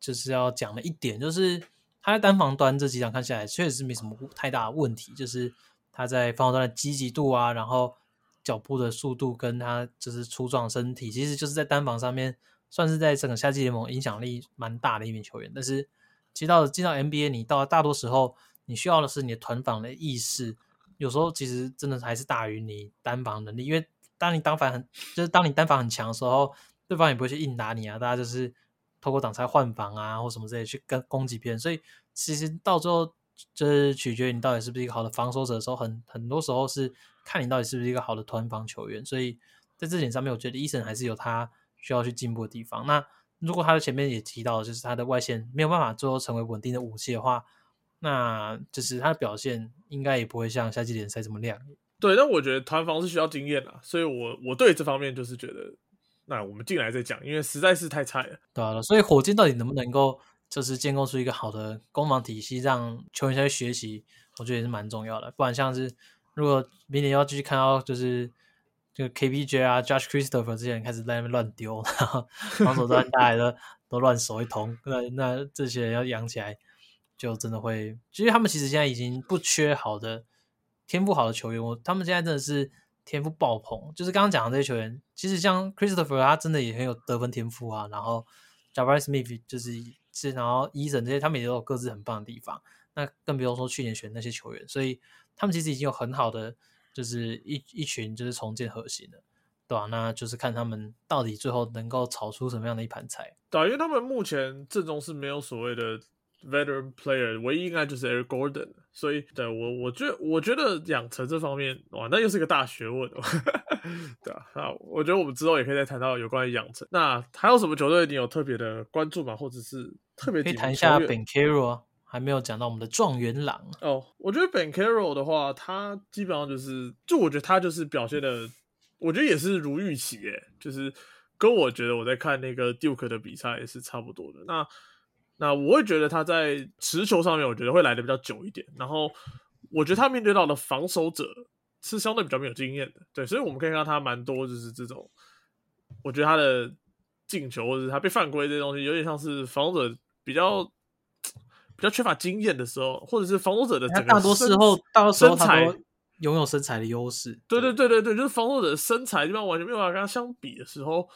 就是要讲的一点就是。他在单防端这几场看下来，确实是没什么太大问题。就是他在防守端的积极度啊，然后脚步的速度，跟他就是粗壮身体，其实就是在单防上面算是在整个夏季联盟影响力蛮大的一名球员。但是，其实到进到 NBA，你到大多时候你需要的是你的团防的意识，有时候其实真的还是大于你单防能力。因为当你单防很，就是当你单防很强的时候，对方也不会去硬打你啊，大家就是。透过挡拆换防啊，或什么之类去跟攻击别人，所以其实到最后就是取决于你到底是不是一个好的防守者的时候，很很多时候是看你到底是不是一个好的团防球员。所以在这点上面，我觉得伊森还是有他需要去进步的地方。那如果他的前面也提到，就是他的外线没有办法最后成为稳定的武器的话，那就是他的表现应该也不会像夏季联赛这么亮眼。对，但我觉得团防是需要经验的，所以我我对这方面就是觉得。那我们进来再讲，因为实在是太菜了。对啊，所以火箭到底能不能够就是建构出一个好的攻防体系，让球员去学习，我觉得也是蛮重要的。不然像是如果明年要继续看到就是这个 KPJ 啊，Josh Christopher 这些人开始在那边乱丢，然后防守端大家都都乱守一通，那那这些人要养起来，就真的会。其实他们其实现在已经不缺好的天赋好的球员，我他们现在真的是。天赋爆棚，就是刚刚讲的这些球员，其实像 Christopher，他真的也很有得分天赋啊。然后 Jabari Smith 就是是，然后 Eason 这些，他们也都有各自很棒的地方。那更不用说去年选那些球员，所以他们其实已经有很好的，就是一一群就是重建核心的，对吧？那就是看他们到底最后能够炒出什么样的一盘菜。对，因为他们目前阵中是没有所谓的。Veteran player 唯一应该就是 Eric Gordon，所以对我，我觉我觉得养成这方面哇，那又是个大学问哦。对啊，那我觉得我们之后也可以再谈到有关于养成。那还有什么球队你有特别的关注吗？或者是特别可以谈一下 Ben Carroll，还没有讲到我们的状元郎哦。我觉得 Ben Carroll 的话，他基本上就是，就我觉得他就是表现的，我觉得也是如预期耶，就是跟我觉得我在看那个 Duke 的比赛也是差不多的。那那我会觉得他在持球上面，我觉得会来的比较久一点。然后我觉得他面对到的防守者是相对比较没有经验的，对，所以我们可以看到他蛮多就是这种，我觉得他的进球或者他被犯规这些东西，有点像是防守者比较比较缺乏经验的时候，或者是防守者的整个大多时候，大多时候他都拥有身材的优势。对对对对对，就是防守者的身材基本上完全没有办法跟他相比的时候，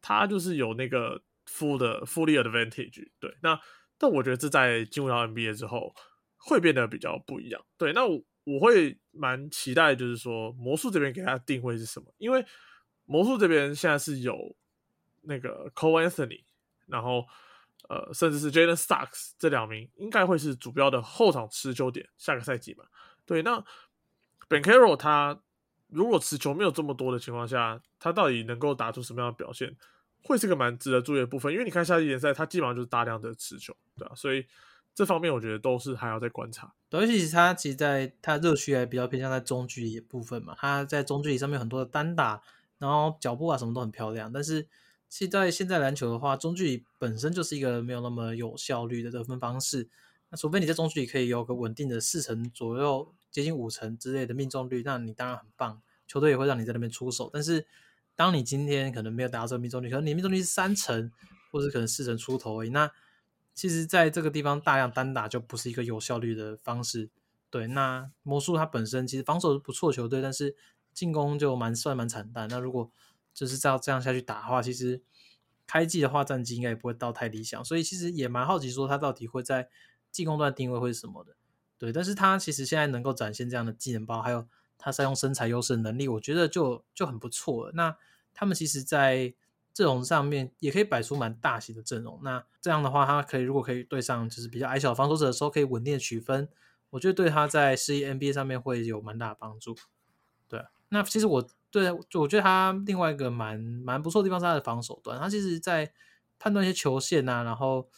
他就是有那个。full 的 fully advantage，对，那但我觉得这在进入到 NBA 之后会变得比较不一样，对，那我我会蛮期待，就是说魔术这边给他定位是什么？因为魔术这边现在是有那个 Cole Anthony，然后呃，甚至是 Jalen Starks 这两名应该会是主标的后场持球点，下个赛季嘛，对，那 Ben Caro 他如果持球没有这么多的情况下，他到底能够打出什么样的表现？会是个蛮值得注意的部分，因为你看夏季联赛，他基本上就是大量的持球，对啊？所以这方面我觉得都是还要再观察。对，其实他其实在他热区还比较偏向在中距离部分嘛，他在中距离上面很多的单打，然后脚步啊什么都很漂亮。但是其实在现在篮球的话，中距离本身就是一个没有那么有效率的得分方式。那除非你在中距离可以有个稳定的四成左右，接近五成之类的命中率，那你当然很棒，球队也会让你在那边出手。但是当你今天可能没有达到这个命中率，可能你命中率是三成，或者可能四成出头而已，那其实在这个地方大量单打就不是一个有效率的方式。对，那魔术它本身其实防守是不错球队，但是进攻就蛮算蛮惨淡。那如果就是照这样下去打的话，其实开季的话战绩应该也不会到太理想。所以其实也蛮好奇，说他到底会在进攻端定位会是什么的。对，但是他其实现在能够展现这样的技能包，还有他善用身材优势的能力，我觉得就就很不错了。那他们其实，在阵容上面也可以摆出蛮大型的阵容。那这样的话，他可以如果可以对上就是比较矮小的防守者的时候，可以稳定的取分。我觉得对他在适应 NBA 上面会有蛮大的帮助。对，那其实我对我觉得他另外一个蛮蛮不错的地方是他的防守端，他其实在判断一些球线啊，然后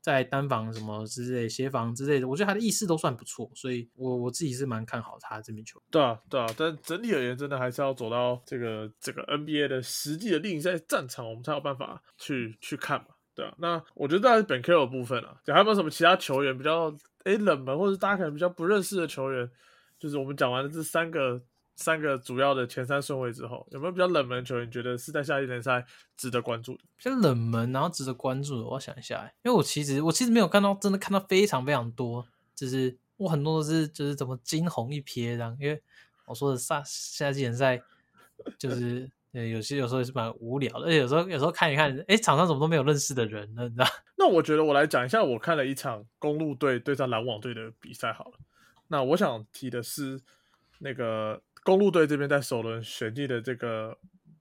在单防什么之类、协防之类的，我觉得他的意识都算不错，所以我我自己是蛮看好他这名球。对啊，对啊，但整体而言，真的还是要走到这个这个 NBA 的实际的另一赛战场，我们才有办法去去看嘛。对啊，那我觉得在本 K 的部分啊，还有没有什么其他球员比较？诶，冷门或者大家可能比较不认识的球员，就是我们讲完了这三个三个主要的前三顺位之后，有没有比较冷门球员，觉得是在夏季联赛值得关注的？比较冷门，然后值得关注的，我想一下，因为我其实我其实没有看到，真的看到非常非常多，就是我很多都是就是怎么惊鸿一瞥这样，因为我说的夏夏季联赛就是。对，有些有时候也是蛮无聊的，而且有时候有时候看一看，哎，场上怎么都没有认识的人呢？你知道？那我觉得我来讲一下，我看了一场公路队对战篮网队的比赛好了。那我想提的是，那个公路队这边在首轮选进的这个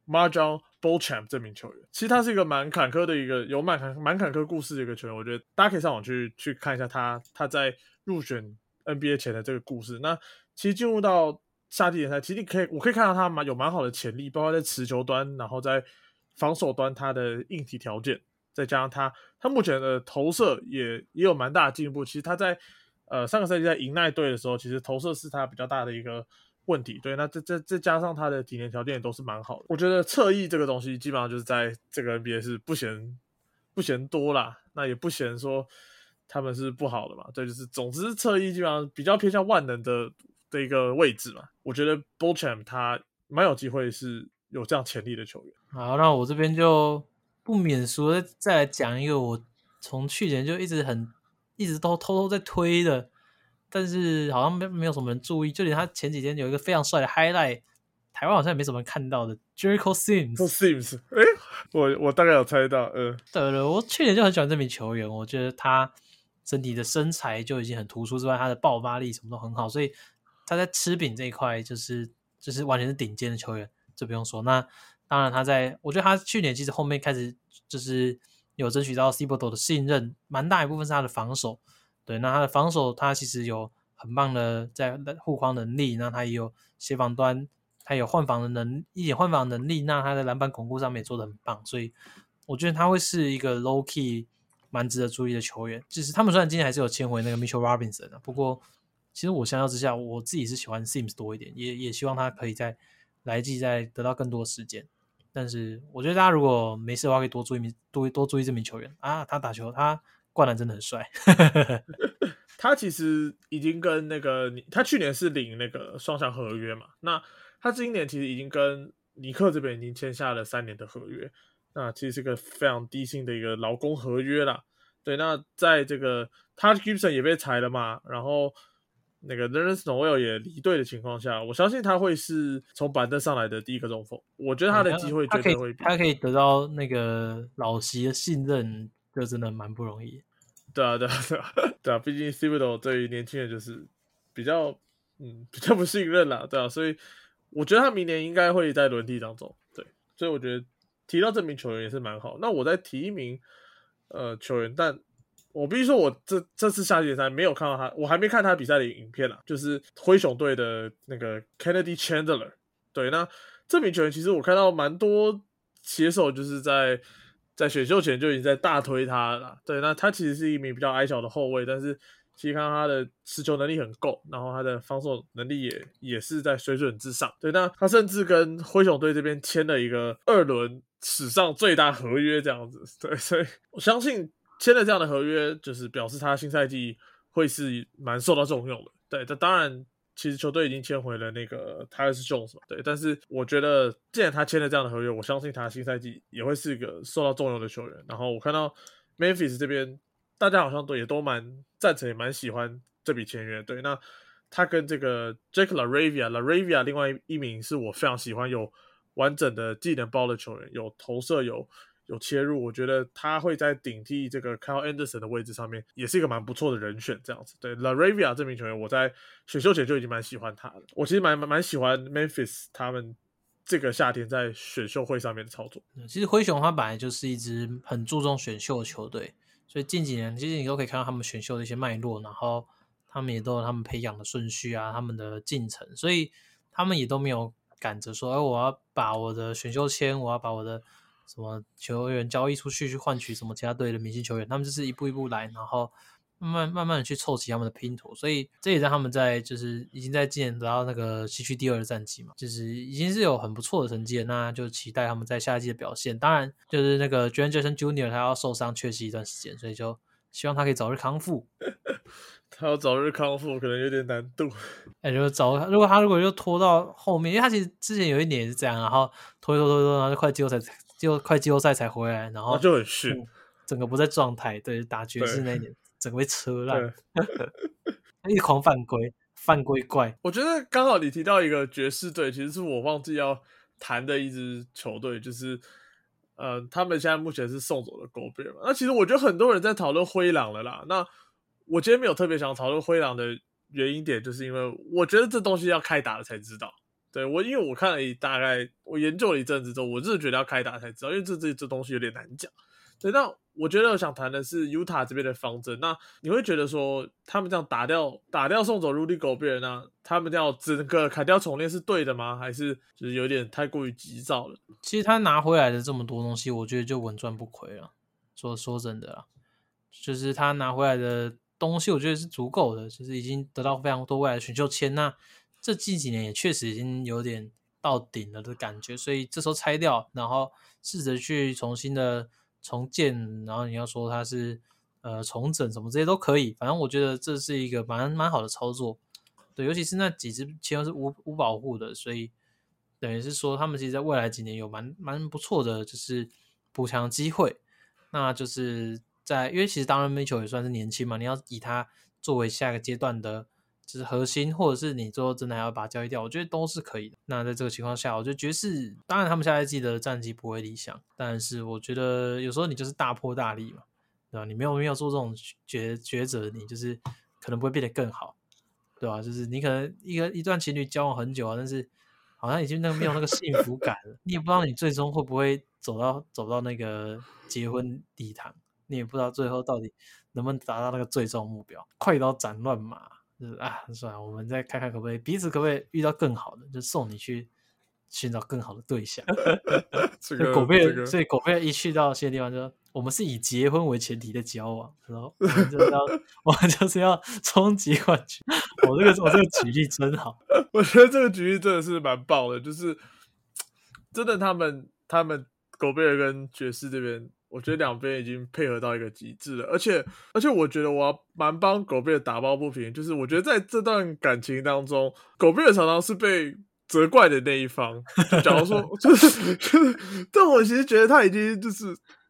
Marjon b o l c h a m p 这名球员，其实他是一个蛮坎坷的一个有蛮坎蛮坎坷故事的一个球员。我觉得大家可以上网去去看一下他他在入选 NBA 前的这个故事。那其实进入到夏季联赛其实你可以，我可以看到他蛮有蛮好的潜力，包括在持球端，然后在防守端，他的硬体条件，再加上他他目前的投射也也有蛮大的进步。其实他在呃上个赛季在银奈队的时候，其实投射是他比较大的一个问题。对，那这这再加上他的体能条件也都是蛮好的。我觉得侧翼这个东西基本上就是在这个 NBA 是不嫌不嫌多啦，那也不嫌说他们是不好的嘛。对，就是总之侧翼基本上比较偏向万能的。的一个位置嘛，我觉得 b o c h a m 他蛮有机会是有这样潜力的球员。好，那我这边就不免俗的再来讲一个我从去年就一直很一直都偷偷在推的，但是好像没没有什么人注意，就连他前几天有一个非常帅的 highlight，台湾好像也没什么人看到的 Jericho Sims。Sims，哎，我我大概有猜到，嗯，对了，我去年就很喜欢这名球员，我觉得他整体的身材就已经很突出之外，他的爆发力什么都很好，所以。他在吃饼这一块，就是就是完全是顶尖的球员，这不用说。那当然，他在我觉得他去年其实后面开始就是有争取到 c b o d 的信任，蛮大一部分是他的防守。对，那他的防守他其实有很棒的在护框能力，那他也有协防端，他有换防的能一点换防能力，那他的篮板巩固上面也做的很棒。所以我觉得他会是一个 low key 蛮值得注意的球员。就是他们虽然今天还是有签回那个 Mitchell Robinson 的，不过。其实我相较之下，我自己是喜欢 Sims 多一点，也也希望他可以在来季再得到更多时间。但是我觉得大家如果没事的话，可以多注意多多注意这名球员啊，他打球他灌篮真的很帅。他其实已经跟那个他去年是领那个双向合约嘛，那他今年其实已经跟尼克这边已经签下了三年的合约，那其实是个非常低薪的一个劳工合约啦。对，那在这个他 Gibson 也被裁了嘛，然后。那个 n e r s Noel 也离队的情况下，我相信他会是从板凳上来的第一个中锋。我觉得他的机会绝对会，他可以得到那个老席的信任，就真的蛮不容易。对啊，对啊，对啊，对啊，毕竟 c i v i d o 对于年轻人就是比较，嗯，比较不信任啦，对啊，所以我觉得他明年应该会在轮替当中。对，所以我觉得提到这名球员也是蛮好。那我再提一名呃球员，但。我必须说，我这这次夏季赛没有看到他，我还没看他比赛的影片啦。就是灰熊队的那个 Kennedy Chandler，对，那这名球员其实我看到蛮多写手就是在在选秀前就已经在大推他了。对，那他其实是一名比较矮小的后卫，但是其实看他的持球能力很够，然后他的防守能力也也是在水准之上。对，那他甚至跟灰熊队这边签了一个二轮史上最大合约这样子。对，所以我相信。签了这样的合约，就是表示他新赛季会是蛮受到重用的。对，这当然其实球队已经签回了那个 Tyus Jones 嘛，对。但是我觉得，既然他签了这样的合约，我相信他新赛季也会是一个受到重用的球员。然后我看到 Memphis 这边，大家好像都也都蛮赞成，也蛮喜欢这笔签约。对，那他跟这个 Jake LaRavia，LaRavia 另外一名是我非常喜欢有完整的技能包的球员，有投射，有。有切入，我觉得他会在顶替这个 Kyle Anderson 的位置上面，也是一个蛮不错的人选。这样子，对 LaRavia 这名球员，我在选秀前就已经蛮喜欢他了。我其实蛮蛮喜欢 Memphis 他们这个夏天在选秀会上面的操作。其实灰熊他本来就是一支很注重选秀的球队，所以近几年其实你都可以看到他们选秀的一些脉络，然后他们也都有他们培养的顺序啊，他们的进程，所以他们也都没有赶着说，哎，我要把我的选秀签，我要把我的。什么球员交易出去去换取什么其他队的明星球员？他们就是一步一步来，然后慢慢慢慢的去凑齐他们的拼图。所以这也让他们在就是已经在今年得到那个西区第二的战绩嘛，就是已经是有很不错的成绩了。那就期待他们在下一季的表现。当然，就是那个 j a n Jackson Junior 他要受伤缺席一段时间，所以就希望他可以早日康复。他要早日康复可能有点难度。哎，就早如果他如果又拖到后面，因为他其实之前有一年也是这样，然后拖拖拖拖，然后就快季后赛。就快季后赛才回来，然后就很逊，整个不在状态。对，打爵士那年，整个被车烂，一狂犯规，犯规怪。我觉得刚好你提到一个爵士队，其实是我忘记要谈的一支球队，就是呃，他们现在目前是送走了狗贝嘛。那其实我觉得很多人在讨论灰狼了啦。那我今天没有特别想讨论灰狼的原因点，就是因为我觉得这东西要开打了才知道。对我，因为我看了一大概，我研究了一阵子之后，我真的觉得要开打才知道，因为这这这东西有点难讲。对，那我觉得我想谈的是 Utah 这边的方针。那你会觉得说，他们这样打掉打掉送走 Rudy Gobert 那他们要整个砍掉重练是对的吗？还是就是有点太过于急躁了？其实他拿回来的这么多东西，我觉得就稳赚不亏了。说说真的啦，就是他拿回来的东西，我觉得是足够的，就是已经得到非常多未来的选秀签那。这近几年也确实已经有点到顶了的感觉，所以这时候拆掉，然后试着去重新的重建，然后你要说它是呃重整什么这些都可以，反正我觉得这是一个蛮蛮好的操作。对，尤其是那几只其实是无无保护的，所以等于是说他们其实在未来几年有蛮蛮不错的就是补强机会。那就是在因为其实当然梅球也算是年轻嘛，你要以他作为下一个阶段的。是核心，或者是你最后真的还要把它交易掉，我觉得都是可以的。那在这个情况下，我觉得爵士当然他们下一季的战绩不会理想，但是我觉得有时候你就是大破大立嘛，对吧？你没有没有做这种抉抉择，你就是可能不会变得更好，对吧？就是你可能一个一段情侣交往很久啊，但是好像已经那个没有那个幸福感了，你也不知道你最终会不会走到走到那个结婚礼堂，你也不知道最后到底能不能达到那个最终目标，快刀斩乱麻。就是啊，算了，我们再看看可不可以彼此可不可以遇到更好的，就送你去寻找更好的对象。这个狗贝，所以狗贝一去到新的地方，就说我们是以结婚为前提的交往，然后我们就是要 我们就是要冲击冠军。我这个我这个举例真好，我觉得这个举例真的是蛮棒的，就是 真的他们他们狗贝尔跟爵士这边。我觉得两边已经配合到一个极致了，而且而且我觉得我要蛮帮狗贝尔打抱不平，就是我觉得在这段感情当中，狗贝尔常常是被责怪的那一方。就假如说，就是就是，但我其实觉得他已经就是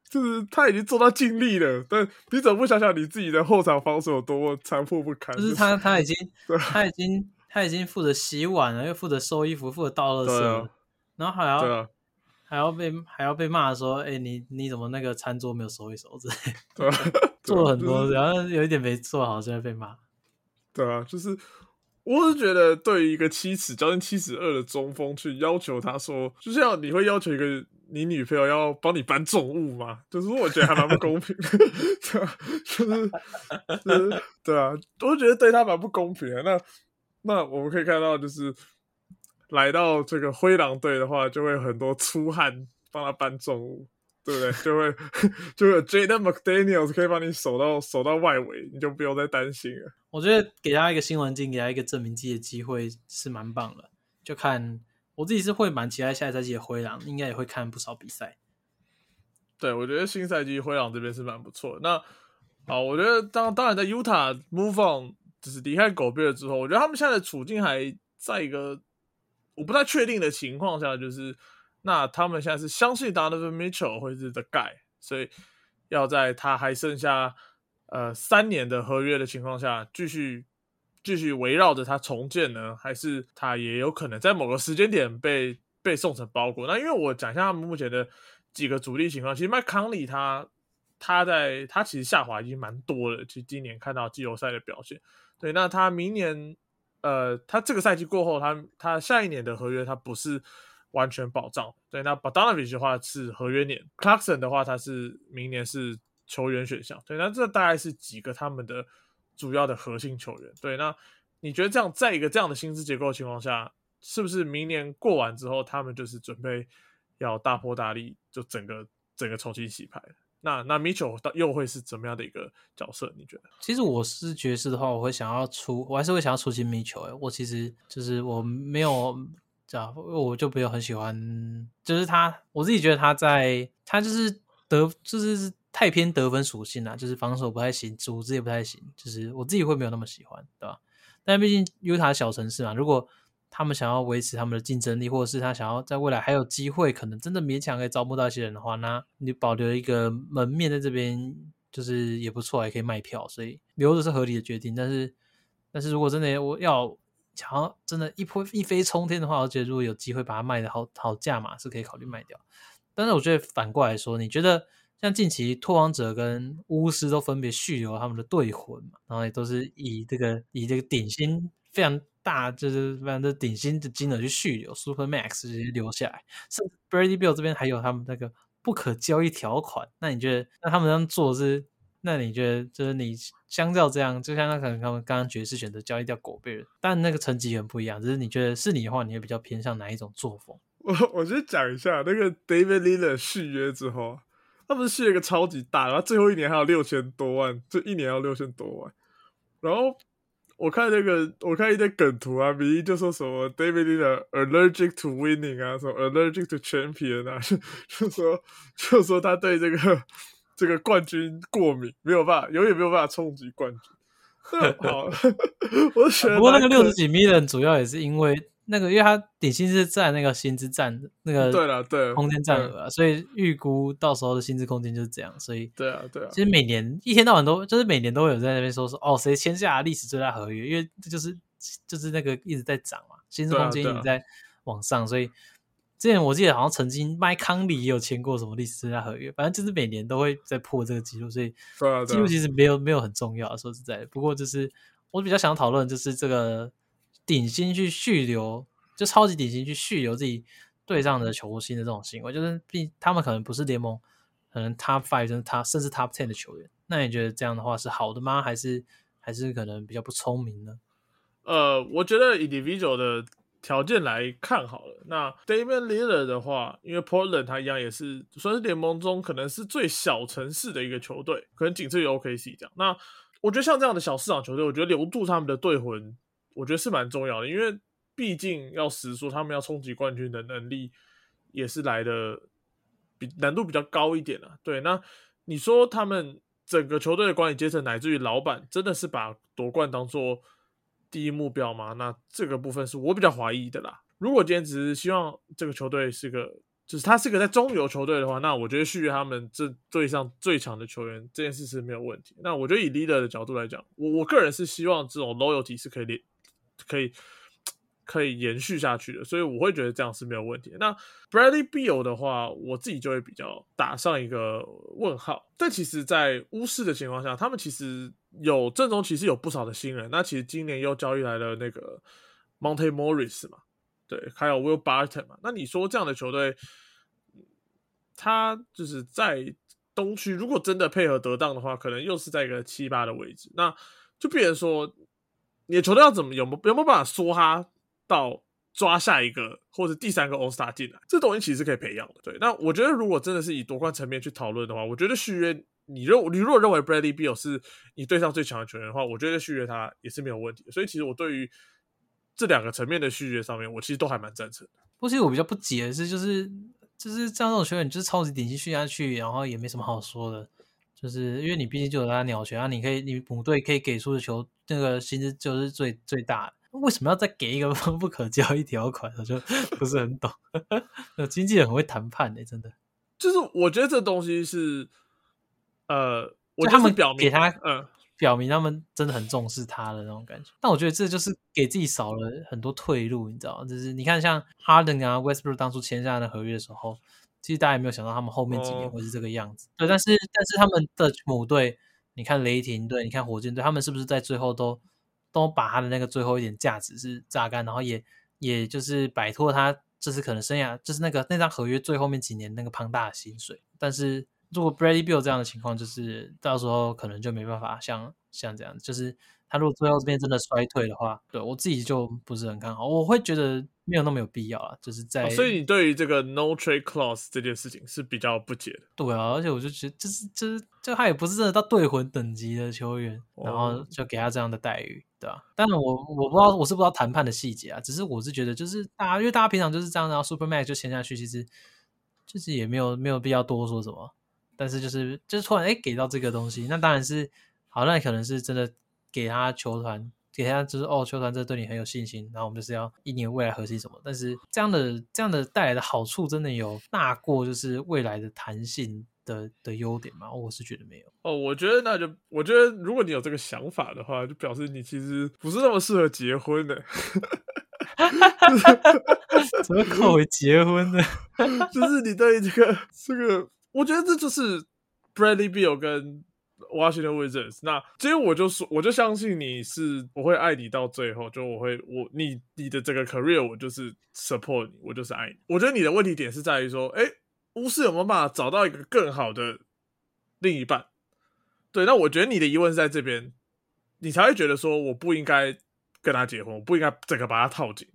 就是他已经做到尽力了，但你怎么不想想你自己的后场防守有多么残破不堪？就是他他已经 他已经他已经负责洗碗了，又负责收衣服，负责倒垃圾，然后还要。还要被还要被骂说，哎，你你怎么那个餐桌没有收一收？之类，对做了很多，然后有一点没做好，就在被骂。对啊，就是我是觉得，对于一个七尺将近七尺二的中锋去要求他说，就像你会要求一个你女朋友要帮你搬重物吗？就是我觉得还蛮不公平，对啊，就是对啊，我觉得对他蛮不公平的。那那我们可以看到，就是。来到这个灰狼队的话，就会很多粗汉帮他搬重物，对不对？就会 就有 Jaden McDaniel 可以帮你守到守到外围，你就不用再担心了。我觉得给他一个新环境，给他一个证明自己的机会是蛮棒的。就看我自己是会蛮期待下一赛季的灰狼，应该也会看不少比赛。对，我觉得新赛季灰狼这边是蛮不错的。那啊，我觉得当当然在 Utah move on 就是离开狗贝尔之后，我觉得他们现在的处境还在一个我不太确定的情况下，就是那他们现在是相信 Donovan Mitchell 会是 the guy，所以要在他还剩下呃三年的合约的情况下，继续继续围绕着他重建呢，还是他也有可能在某个时间点被被送成包裹？那因为我讲一下他们目前的几个主力情况，其实麦康利他他在他其实下滑已经蛮多了，其实今年看到季后赛的表现。对，那他明年，呃，他这个赛季过后，他他下一年的合约他不是完全保障。对，那 b a d a n o v i c 的话是合约年，Clarkson 的话他是明年是球员选项。对，那这大概是几个他们的主要的核心球员。对，那你觉得这样在一个这样的薪资结构情况下，是不是明年过完之后，他们就是准备要大破大立，就整个整个重新洗牌？那那 Mitchell 又会是怎么样的一个角色？你觉得？其实我是爵士的话，我会想要出，我还是会想要出新 Mitchell。哎，我其实就是我没有讲，我就没有很喜欢，就是他，我自己觉得他在，他就是得，就是太偏得分属性了，就是防守不太行，组织也不太行，就是我自己会没有那么喜欢，对吧？但毕竟 UTA 小城市嘛，如果他们想要维持他们的竞争力，或者是他想要在未来还有机会，可能真的勉强可以招募到一些人的话，那你保留一个门面在这边，就是也不错，也可以卖票，所以留着是合理的决定。但是，但是如果真的我要想要真的一波一飞冲天的话，我觉得如果有机会把它卖的好好价码，是可以考虑卖掉。但是我觉得反过来说，你觉得像近期拓荒者跟巫师都分别续留他们的队魂嘛，然后也都是以这个以这个顶薪非常。大就是反正顶薪的金额去续留，Super Max 直接留下来。甚至 Brady Bill 这边还有他们那个不可交易条款。那你觉得，那他们这样做是？那你觉得，就是你相较这样，就像那可能他们刚刚爵士选择交易掉狗贝尔，但那个成绩很不一样。只是你觉得是你的话，你会比较偏向哪一种作风？我我先讲一下那个 David l i l l a r 续约之后，他不是续了一个超级大，然后最后一年还有六千多万，就一年要六千多万，然后。我看那个，我看一些梗图啊，比如就说什么 David 的 allergic to winning 啊，什么 allergic to champion 啊，就说就说他对这个这个冠军过敏，没有办法，永远没有办法冲击冠军。好，我选。不过那个六十几 million 主要也是因为。那个，因为它底薪是占那个薪资占那个对了，对空间占额啊，所以预估到时候的薪资空间就是这样。所以对啊，对啊，其实每年一天到晚都就是每年都会有在那边说说哦，谁签下历史最大合约？因为这就是就是那个一直在涨嘛，薪资空间一直在往上。所以之前我记得好像曾经麦康利也有签过什么历史最大合约，反正就是每年都会在破这个记录。所以记录其实没有没有很重要，说实在。不过就是我比较想讨论就是这个。顶薪去续留，就超级顶薪去续留自己队上的球星的这种行为，就是并他们可能不是联盟可能 top five 甚至他甚至 top ten 的球员，那你觉得这样的话是好的吗？还是还是可能比较不聪明呢？呃，我觉得 individual 的条件来看好了。那 Damian l i l l a r 的话，因为 Portland 他一样也是算是联盟中可能是最小城市的一个球队，可能仅次于 OKC 这样。那我觉得像这样的小市场球队，我觉得留住他们的队魂。我觉得是蛮重要的，因为毕竟要实说，他们要冲击冠军的能力也是来的比难度比较高一点啊。对，那你说他们整个球队的管理阶层乃至于老板，真的是把夺冠当做第一目标吗？那这个部分是我比较怀疑的啦。如果今天只是希望这个球队是个，就是他是个在中游球队的话，那我觉得续约他们这队上最强的球员这件事是没有问题。那我觉得以 leader 的角度来讲，我我个人是希望这种 loyalty 是可以连。可以可以延续下去的，所以我会觉得这样是没有问题。那 Bradley Beal 的话，我自己就会比较打上一个问号。但其实，在巫师的情况下，他们其实有阵中其实有不少的新人。那其实今年又交易来了那个 Monte Morris 嘛，对，还有 Will Barton 嘛。那你说这样的球队，他就是在东区，如果真的配合得当的话，可能又是在一个七八的位置。那就变成说。你的球队要怎么有没有没有办法说他到抓下一个或者第三个 All Star 进来？这东西其实可以培养的。对，那我觉得如果真的是以夺冠层面去讨论的话，我觉得续约你认你如果认为 Bradley Beal 是你队上最强的球员的话，我觉得续约他也是没有问题。所以其实我对于这两个层面的续约上面，我其实都还蛮赞成的。不过其实我比较不解的是，就是就是这样这种球员就是超级顶级续下去，然后也没什么好说的。就是因为你毕竟就有他鸟权啊，你可以你母队可以给出的球那个薪资就是最最大的。为什么要再给一个 不可交易条款？我就 不是很懂。经纪人很会谈判的，真的。就是我觉得这东西是，呃，我他们表明给他，嗯，表明他们真的很重视他的那种感觉。但我觉得这就是给自己少了很多退路，你知道吗？就是你看，像 Harden 啊，Westbrook 当初签下的合约的时候，其实大家也没有想到他们后面几年会是这个样子。对，但是但是他们的母队，你看雷霆队，你看火箭队，他们是不是在最后都都把他的那个最后一点价值是榨干，然后也也就是摆脱他。这是可能生涯就是那个那张合约最后面几年那个庞大的薪水，但是如果 Bradley Bill 这样的情况，就是到时候可能就没办法像像这样，就是他如果最后这边真的衰退的话，对我自己就不是很看好，我会觉得没有那么有必要啊，就是在所以你对于这个 No Trade Clause 这件事情是比较不解的，对啊，而且我就觉得就是就是就他也不是真的到队魂等级的球员，然后就给他这样的待遇。对啊，当然我我不知道我是不知道谈判的细节啊，只是我是觉得就是大家因为大家平常就是这样，然后 Super Max 就签下去，其实就是也没有没有必要多说什么，但是就是就是突然哎给到这个东西，那当然是好，那可能是真的给他球团给他就是哦球团这对你很有信心，然后我们就是要一年未来核心什么，但是这样的这样的带来的好处真的有大过就是未来的弹性。的的优点吗？我是觉得没有哦。我觉得那就，我觉得如果你有这个想法的话，就表示你其实不是那么适合结婚的。怎么考为结婚呢？就是你对这个这个，我觉得这就是 Bradley Beal 跟 Washington Wizards。那其实我就说，我就相信你是我会爱你到最后，就我会我你你的这个 career，我就是 support 你，我就是爱你。我觉得你的问题点是在于说，哎。巫师有没有办法找到一个更好的另一半？对，那我觉得你的疑问是在这边，你才会觉得说我不应该跟他结婚，我不应该整个把他套紧。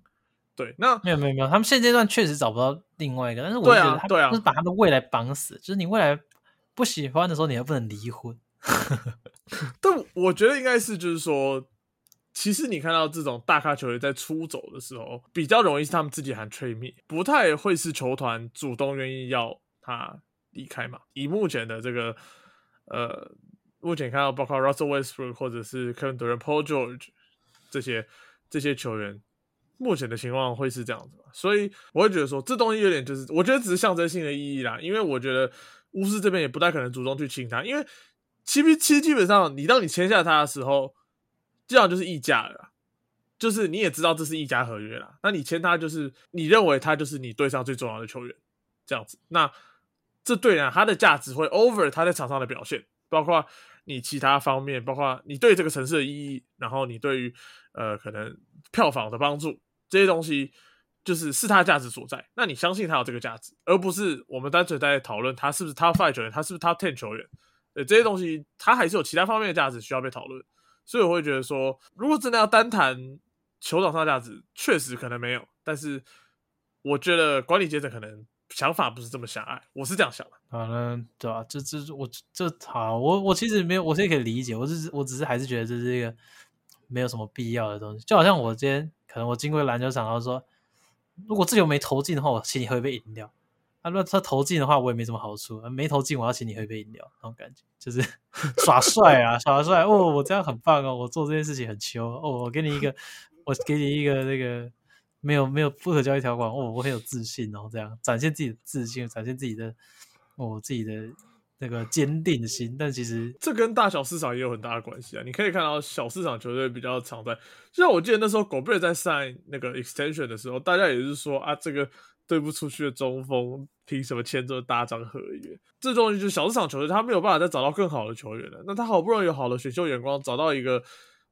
对，那没有没有没有，他们现阶段确实找不到另外一个，但是我觉得他就是把他的未来绑死，就是你未来不喜欢的时候，你还不能离婚。但我觉得应该是就是说。其实你看到这种大咖球员在出走的时候，比较容易是他们自己喊 trade me，不太会是球团主动愿意要他离开嘛。以目前的这个呃，目前看到包括 Russell Westbrook 或者是 Kevin Durant、Paul George 这些这些球员，目前的情况会是这样子。所以我会觉得说，这东西有点就是，我觉得只是象征性的意义啦。因为我觉得巫师这边也不太可能主动去请他，因为其实其实基本上，你当你签下他的时候。这样就是溢价了，就是你也知道这是溢价合约了，那你签他就是你认为他就是你队上最重要的球员，这样子，那这队呢，他的价值会 over 他在场上的表现，包括你其他方面，包括你对这个城市的意义，然后你对于呃可能票房的帮助这些东西，就是是他价值所在。那你相信他有这个价值，而不是我们单纯在讨论他是不是 top five 球员，他是不是 top ten 球员，呃这些东西，他还是有其他方面的价值需要被讨论。所以我会觉得说，如果真的要单谈球场上价值，确实可能没有。但是我觉得管理阶层可能想法不是这么狭隘，我是这样想的。好了，对吧？这这我这好，我我其实没有，我现在可以理解。我只是我只是还是觉得这是一个没有什么必要的东西。就好像我今天可能我经过篮球场，然后说，如果这球没投进的话，我请你喝一杯饮他说他投进的话，我也没什么好处。没投进，我要请你喝一杯饮料，那种感觉就是 耍帅啊，耍帅哦！我这样很棒哦，我做这件事情很秋哦。我给你一个，我给你一个那个没有没有不可交易条款哦，我很有自信哦，这样展现自己的自信，展现自己的哦自己的那个坚定的心。但其实这跟大小市场也有很大的关系啊。你可以看到小市场球队比较常在，就像我记得那时候狗贝在上那个 extension 的时候，大家也是说啊，这个对不出去的中锋。凭什么签这么大张合约？这东西就是小市场球队，他没有办法再找到更好的球员了。那他好不容易有好的选秀眼光，找到一个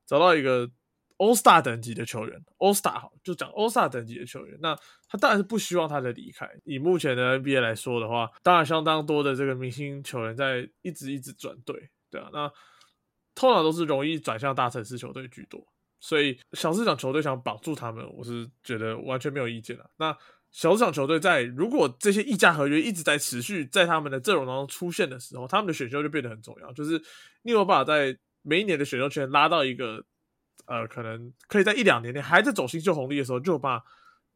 找到一个 All Star 等级的球员，All Star 好，就讲 All Star 等级的球员。那他当然是不希望他的离开。以目前的 NBA 来说的话，当然相当多的这个明星球员在一直一直转队，对啊。那通常都是容易转向大城市球队居多，所以小市场球队想绑住他们，我是觉得完全没有意见的。那小场球队在如果这些溢价合约一直在持续在他们的阵容当中出现的时候，他们的选秀就变得很重要。就是你有办法在每一年的选秀权拉到一个呃，可能可以在一两年内还在走新秀红利的时候，就把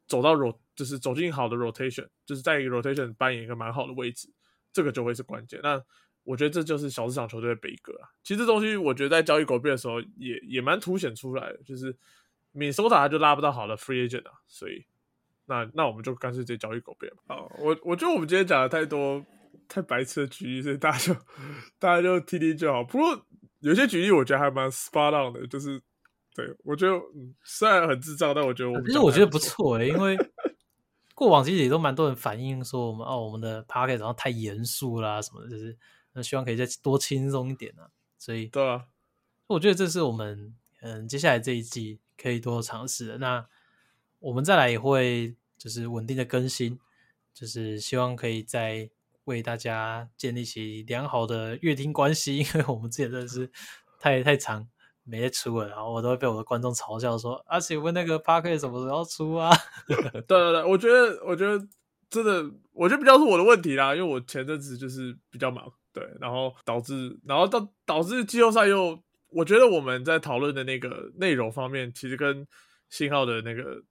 走到 rot，就是走进好的 rotation，就是在一个 rotation 扮演一个蛮好的位置，这个就会是关键。那我觉得这就是小市场球队的悲歌啊。其实这东西我觉得在交易狗币的时候也也蛮凸显出来的，就是米索塔他就拉不到好的 free agent 啊，所以那那我们就干脆直接交易狗贝吧。好，我我觉得我们今天讲的太多太白痴的举例，所以大家就 大家就听听就好。不过有些举例我觉得还蛮 spot on 的，就是对我觉得嗯虽然很智障，但我觉得我们其实我觉得不错诶、因为 过往其实也都蛮多人反映说我们哦我们的 p a c k e t 然后太严肃啦什么的，就是那希望可以再多轻松一点啊。所以对啊，我觉得这是我们嗯接下来这一季可以多尝试的。那我们再来也会就是稳定的更新，就是希望可以再为大家建立起良好的乐听关系，因为我们之前真的是太太长没出了，然后我都会被我的观众嘲笑说啊，请问那个 p a r k 什么时候出啊？对对对，我觉得我觉得真的，我觉得比较是我的问题啦，因为我前阵子就是比较忙，对，然后导致然后到导致季后赛又，我觉得我们在讨论的那个内容方面，其实跟信号的那个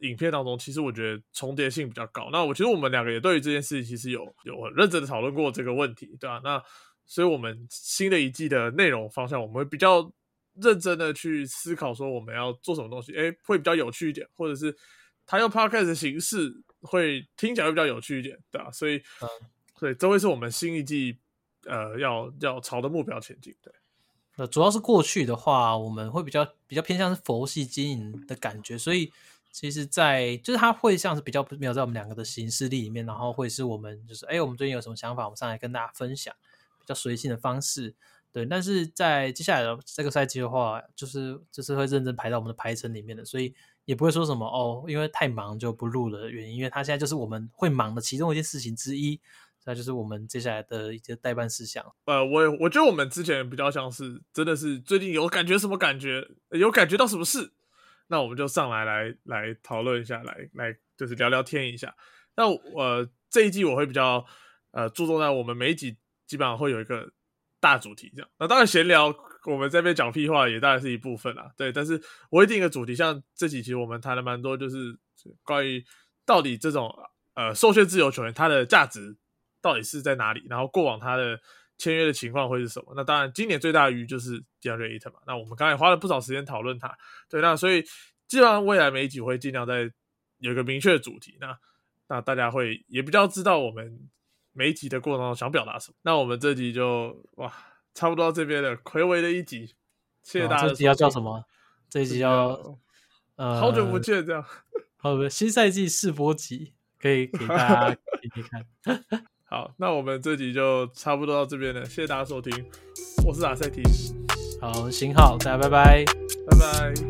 影片当中，其实我觉得重叠性比较高。那我其实我们两个也对于这件事情其实有有很认真的讨论过这个问题，对吧、那所以我们新的一季的内容方向，我们会比较认真的去思考说我们要做什么东西，诶，会比较有趣一点，或者是它用 podcast 的形式会听起来会比较有趣一点，对吧、所以，嗯所以这会是我们新一季呃要要朝的目标前进，对。呃，主要是过去的话，我们会比较比较偏向是佛系经营的感觉，所以其实在，就是它会像是比较没有在我们两个的行事历里面，然后会是我们就是哎，我们最近有什么想法，我们上来跟大家分享，比较随性的方式。对，但是在接下来的这个赛季的话，就是就是会认真排到我们的排程里面的，所以也不会说什么哦，因为太忙就不录了的原因，因为它现在就是我们会忙的其中一件事情之一，那就是我们接下来的一些代办事项。呃，我我觉得我们之前比较像是真的是最近有感觉什么感觉，有感觉到什么事，那我们就上来来来讨论一下，来来就是聊聊天一下。那、呃、这一季我会比较呃注重在我们每一集基本上会有一个大主题这样。那当然闲聊我们这边讲屁话也当然是一部分啦，对。但是我会定一个主题，像这几期我们谈了蛮多，就是关于到底这种呃受限自由球员他的价值到底是在哪里，然后过往他的签约的情况会是什么？那当然，今年最大的鱼就是 DeAndre Ayton 嘛。那我们刚才花了不少时间讨论它，对，那所以基本上未来每一集我会尽量在有一个明确的主题，那那大家会也比较知道我们每一集的过程中想表达什么。那我们这集就哇，差不多到这边了，魁伟的一集，谢谢大家这集要叫什么？这集要呃，好久不见，这样。好的，新赛季试播集可以给大家 一起看。好，那我们这集就差不多到这边了，谢谢大家收听，我是阿塞提，好，行好，大家拜拜。拜拜。